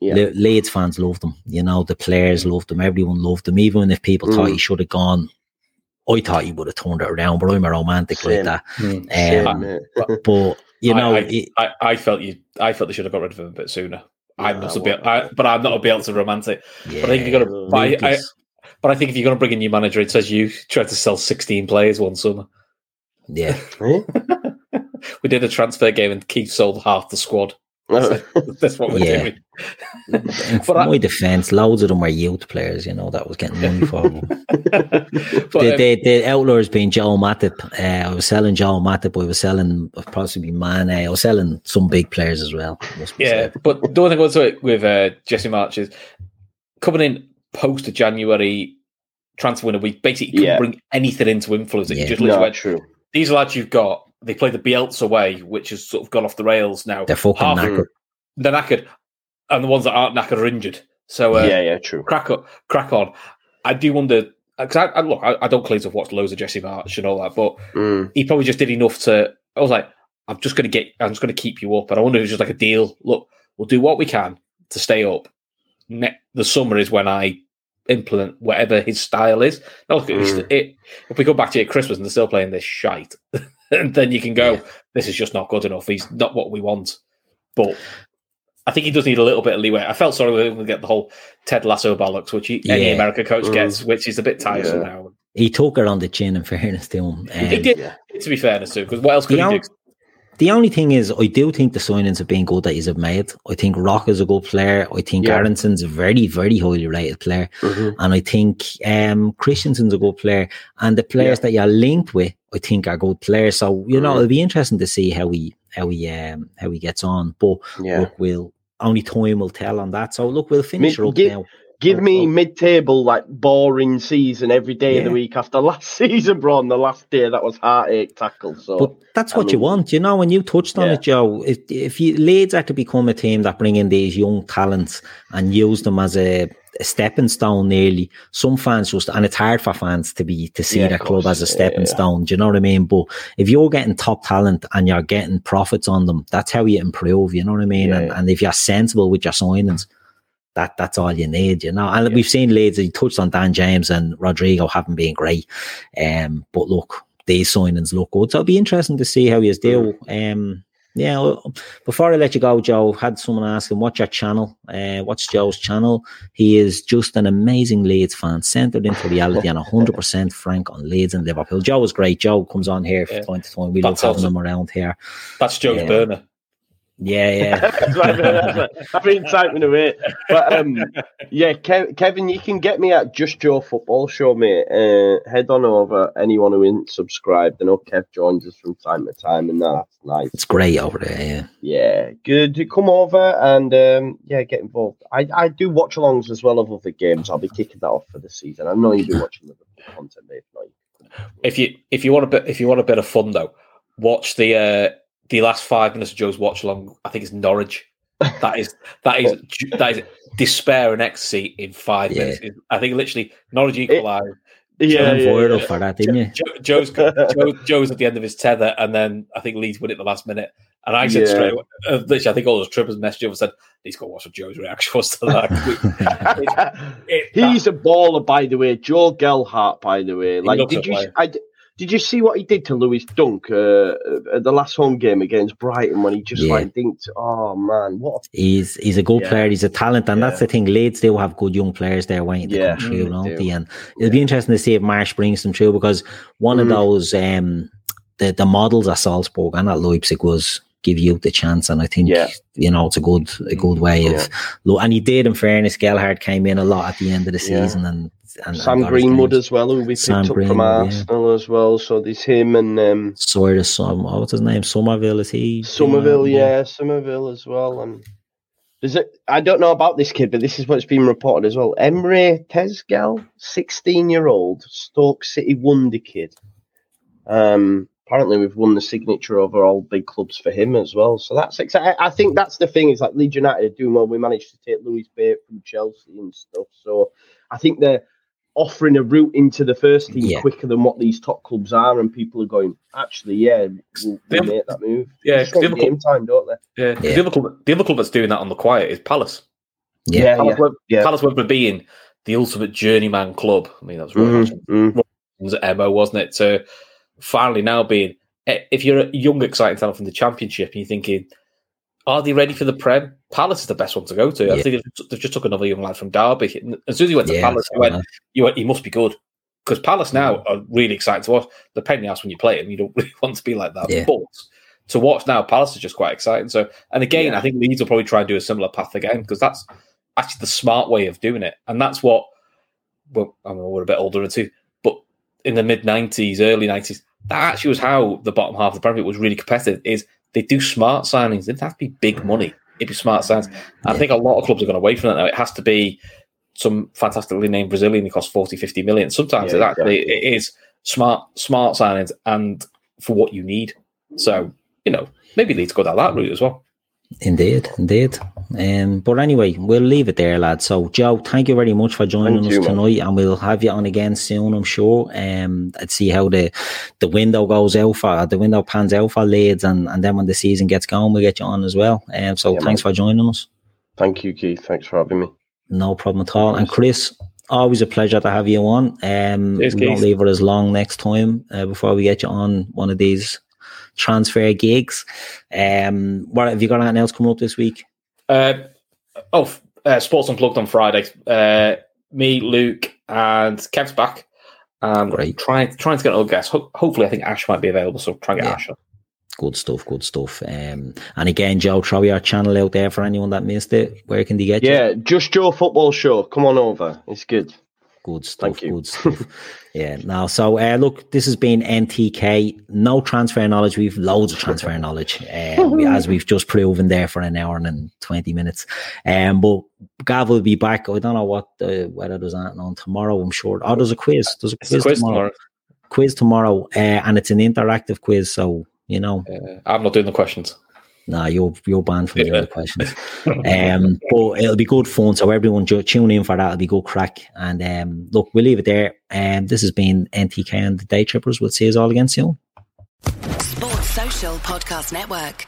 Yeah. Le- Leeds fans loved him. You know the players loved him. Everyone loved him. Even if people thought Mm. he should have gone, I thought he would have turned it around. But I'm a romantic Same. like that. Um, mate. <laughs> but you know, I, it- I, I felt you. I felt they should have got rid of him a bit sooner. I'm not a I bit, but I'm not a Bielsa romantic. yeah, But I think if you're gonna buy, I, but I think if you're going to bring a new manager, it says you tried to sell 16 players one summer. yeah, <laughs> Eh? we did a transfer game and Keith sold half the squad. <laughs> That's what we're Yeah. doing. In <laughs> But I- my defence, loads of them were youth players, you know, that was getting money for them. <laughs> But, the, um, the, the outlaws being Joel Matip. Uh, I was selling Joel Matip. I was selling possibly Mane. I was selling some big players as well. yeah, said. but the one thing I would say with uh, Jesse Marsch is coming in post January transfer window, we basically couldn't Yeah. bring anything into influence it. Yeah. You just no, went, true. these lads you've got, they play the Bielsa way, which has sort of gone off the rails now. They're fucking Half- knackered. They're knackered, and the ones that aren't knackered are injured. So uh, yeah, yeah, true. crack up, crack on. I do wonder because I, I look, I, I don't claim to have watched loads of Jesse Marsch and all that, but Mm. he probably just did enough to. I was like, I'm just going to get, I'm just going to keep you up. And I wonder if it's just like a deal. Look, we'll do what we can to stay up. Ne- the summer is when I implement whatever his style is. Now, look, it's- Mm. it, if we go back to it Christmas and they're still playing this shite, <laughs> and <laughs> then you can go, Yeah. this is just not good enough. He's not what we want. But I think he does need a little bit of leeway. I felt sorry we get the whole Ted Lasso bollocks, which he, any America coach Mm. gets, which is a bit tiresome Yeah. now. He took her on the chin, in fairness to him. He Um, did, Yeah. to be fairness to, because what else could The he do? The only thing is, I do think the signings have been good that he's have made. I think Rock is a good player. I think Yeah. Aaronson's a very, very highly rated player. Mhm. And I think um, Christensen's a good player. And the players that you're linked with, I think, are good players. So, you know, Mm. it'll be interesting to see how he how he um, how he gets on. But Yeah. look, we'll only time will tell on that. So look, we'll finish Mi- her up gi- now. Give Oh, me oh. mid-table, like boring season every day of the week after <laughs> last season, bro. On the last day that was heartache tackle. So But that's I what you mean- want, you know. When you touched on Yeah. it, Joe, if, if you Leeds are to become a team that bring in these young talents and use them as a, a stepping stone, nearly some fans just, and it's hard for fans to be to see Yeah, their club as a stepping yeah. stone. Do you know what I mean? But if you're getting top talent and you're getting profits on them, that's how you improve. You know what I mean? Yeah, and, yeah. and if you're sensible with your signings. That that's all you need, you know. And Yeah. we've seen Leeds. He touched on Dan James and Rodrigo haven't been great, um. But look, these signings look good. So it'll be interesting to see how he do. Um, yeah. well, Before I let you go, Joe, had someone asking, "What's your channel? Uh, what's Joe's channel?" He is just an amazing Leeds fan, centered into reality and hundred percent frank on Leeds and Liverpool. Joe is great. Joe comes on here from Yeah. time to time. We That's love having awesome. him around here. That's Joe's Yeah. burner. Yeah, <laughs> yeah. I've been typing away. But um, yeah, Kev- Kevin, you can get me at Just Joe Football Show, mate. Uh, head on over. Anyone who isn't subscribed, I know Kev joins us from time to time, and that's nice. it's great over there. Yeah. Yeah, good. To come over and um, yeah, get involved. I, I do watch alongs as well of other games. I'll be kicking that off for the season. I know you've been watching the content, mate. If not, you- If you if you want a bit if you want a bit of fun though, watch the uh the last five minutes of Joe's watch along. I think it's Norwich. That is that is <laughs> that is despair and ecstasy in five Yeah. minutes. I think literally Norwich equalised. Yeah, yeah, yeah. for that, didn't you? Joe, Joe's <laughs> Joe, Joe's at the end of his tether, and then I think Leeds win it the last minute. And I said Yeah. straight, away, uh, literally, I think all those trippers messaged over and said, "He's got to watch what Joe's reaction was to that." <laughs> It- He's a baller, by the way. Joe Gelhardt, by the way. Like, did you? I, did you see what he did to Lewis Dunk uh, at the last home game against Brighton when he just Yeah. like dinked? Oh man, what? A, He's he's a good Yeah. player. He's a talent, and that's the thing. Leeds do have good young players there waiting to Yeah, come through, they don't they? And it'll be interesting to see if Marsch brings them through because one of Mm. those um the the models at Salzburg and at Leipzig was give you the chance, and I think Yeah. you know it's a good a good way Yeah. of look. And he did, in fairness, Gelhardt came in a lot at the end of the Yeah. season, and, and Sam and Greenwood as well, who we picked Sam up from Greenwood, yeah. Arsenal as well. So there's him and um, Sort of some what's his name? Summerville is he? Summerville, yeah, Summerville as well. And there's a, I don't know about this kid, but this is what's been reported as well. Emre Tezgel, 16 year old Stoke City wonder kid. Um, apparently, we've won the signature over all big clubs for him as well. So that's exciting. I think that's the thing is like Leeds United are doing well. We managed to take Lewis Bate from Chelsea and stuff. So I think they're offering a route into the first team Yeah. quicker than what these top clubs are, and people are going, actually, yeah, we'll, we'll make that move. Yeah, Just want the other game time, don't they? Yeah, 'cause Yeah. The, other club, the other club that's doing that on the quiet is Palace. Yeah, Palace, went, yeah. Palace went from being the ultimate journeyman club. I mean, that was Roy Mhm, Hodgson's mhm. was at MO, wasn't it? To finally now being, eh, if you're a young, exciting talent from the Championship and you're thinking, are they ready for the Prem? Palace is the best one to go to. I think they've, just took another young lad from Derby. And as soon as he went to Yeah, Palace, you went, you went, he must be good. Because Palace now mm. are really exciting to watch. The penny house when you play them, you don't <laughs> really want to be like that. Yeah. But to watch now, Palace is just quite exciting. So, and again, yeah. I think Leeds will probably try and do a similar path again because that's actually the smart way of doing it, and that's what. Well, I mean, we're a bit older too, but in the mid '90s, early '90s, that actually was how the bottom half of the Premier League was really competitive. Is they do smart signings? They didn't have to be big money. It'd be smart signings. Yeah. I think a lot of clubs have gone away from that now. It has to be some fantastically named Brazilian who costs 40, 50 million. Sometimes yeah, it actually exactly. it is smart smart signings and for what you need. So you know, maybe need to go down that route as well. Indeed, indeed. Um, but anyway, we'll leave it there, lad. So, Joe, thank you very much for joining thank us you, tonight, man. and we'll have you on again soon, I'm sure. Um, I'd see how the the window goes out for the window pans out for Leeds, and, and then when the season gets going, we'll get you on as well. Um, so, yeah, thanks man. for joining us. Thank you, Keith. Thanks for having me. No problem at all. And Chris, always a pleasure to have you on. Um, Cheers, we don't leave it as long next time uh, before we get you on one of these transfer gigs. Um, what have you got anything else coming up this week? Uh, oh, uh, Sports Unplugged on Friday. Uh, me, Luke, and Kev's back. Um, Great. Trying trying to get another guest. Ho- hopefully, I think Ash might be available, so try and get yeah. Ash on. Good stuff, good stuff. Um, and again, Joe, throw your channel out there for anyone that missed it. Where can they get yeah, you? Yeah, Just Joe Football Show. Come on over. It's good. Good stuff. Good <laughs> stuff. yeah. Now, so uh, look, this has been NTK. No transfer knowledge. We've loads of transfer <laughs> knowledge, uh, as we've just proven there for an hour and twenty minutes. Um, but Gav will be back. I don't know what the weather does that on tomorrow. I'm sure. Oh, there's a quiz. There's a quiz, a quiz tomorrow. tomorrow. Quiz tomorrow, uh, and it's an interactive quiz. So you know, uh, I'm not doing the questions. Nah, you're you're banned from yeah. the other questions. <laughs> um, but it'll be good fun. So everyone tune in for that. It'll be good crack. And um, look, we'll leave it there. And um, this has been NTK and the Day Trippers. We'll see you all again soon. Sports Social Podcast Network.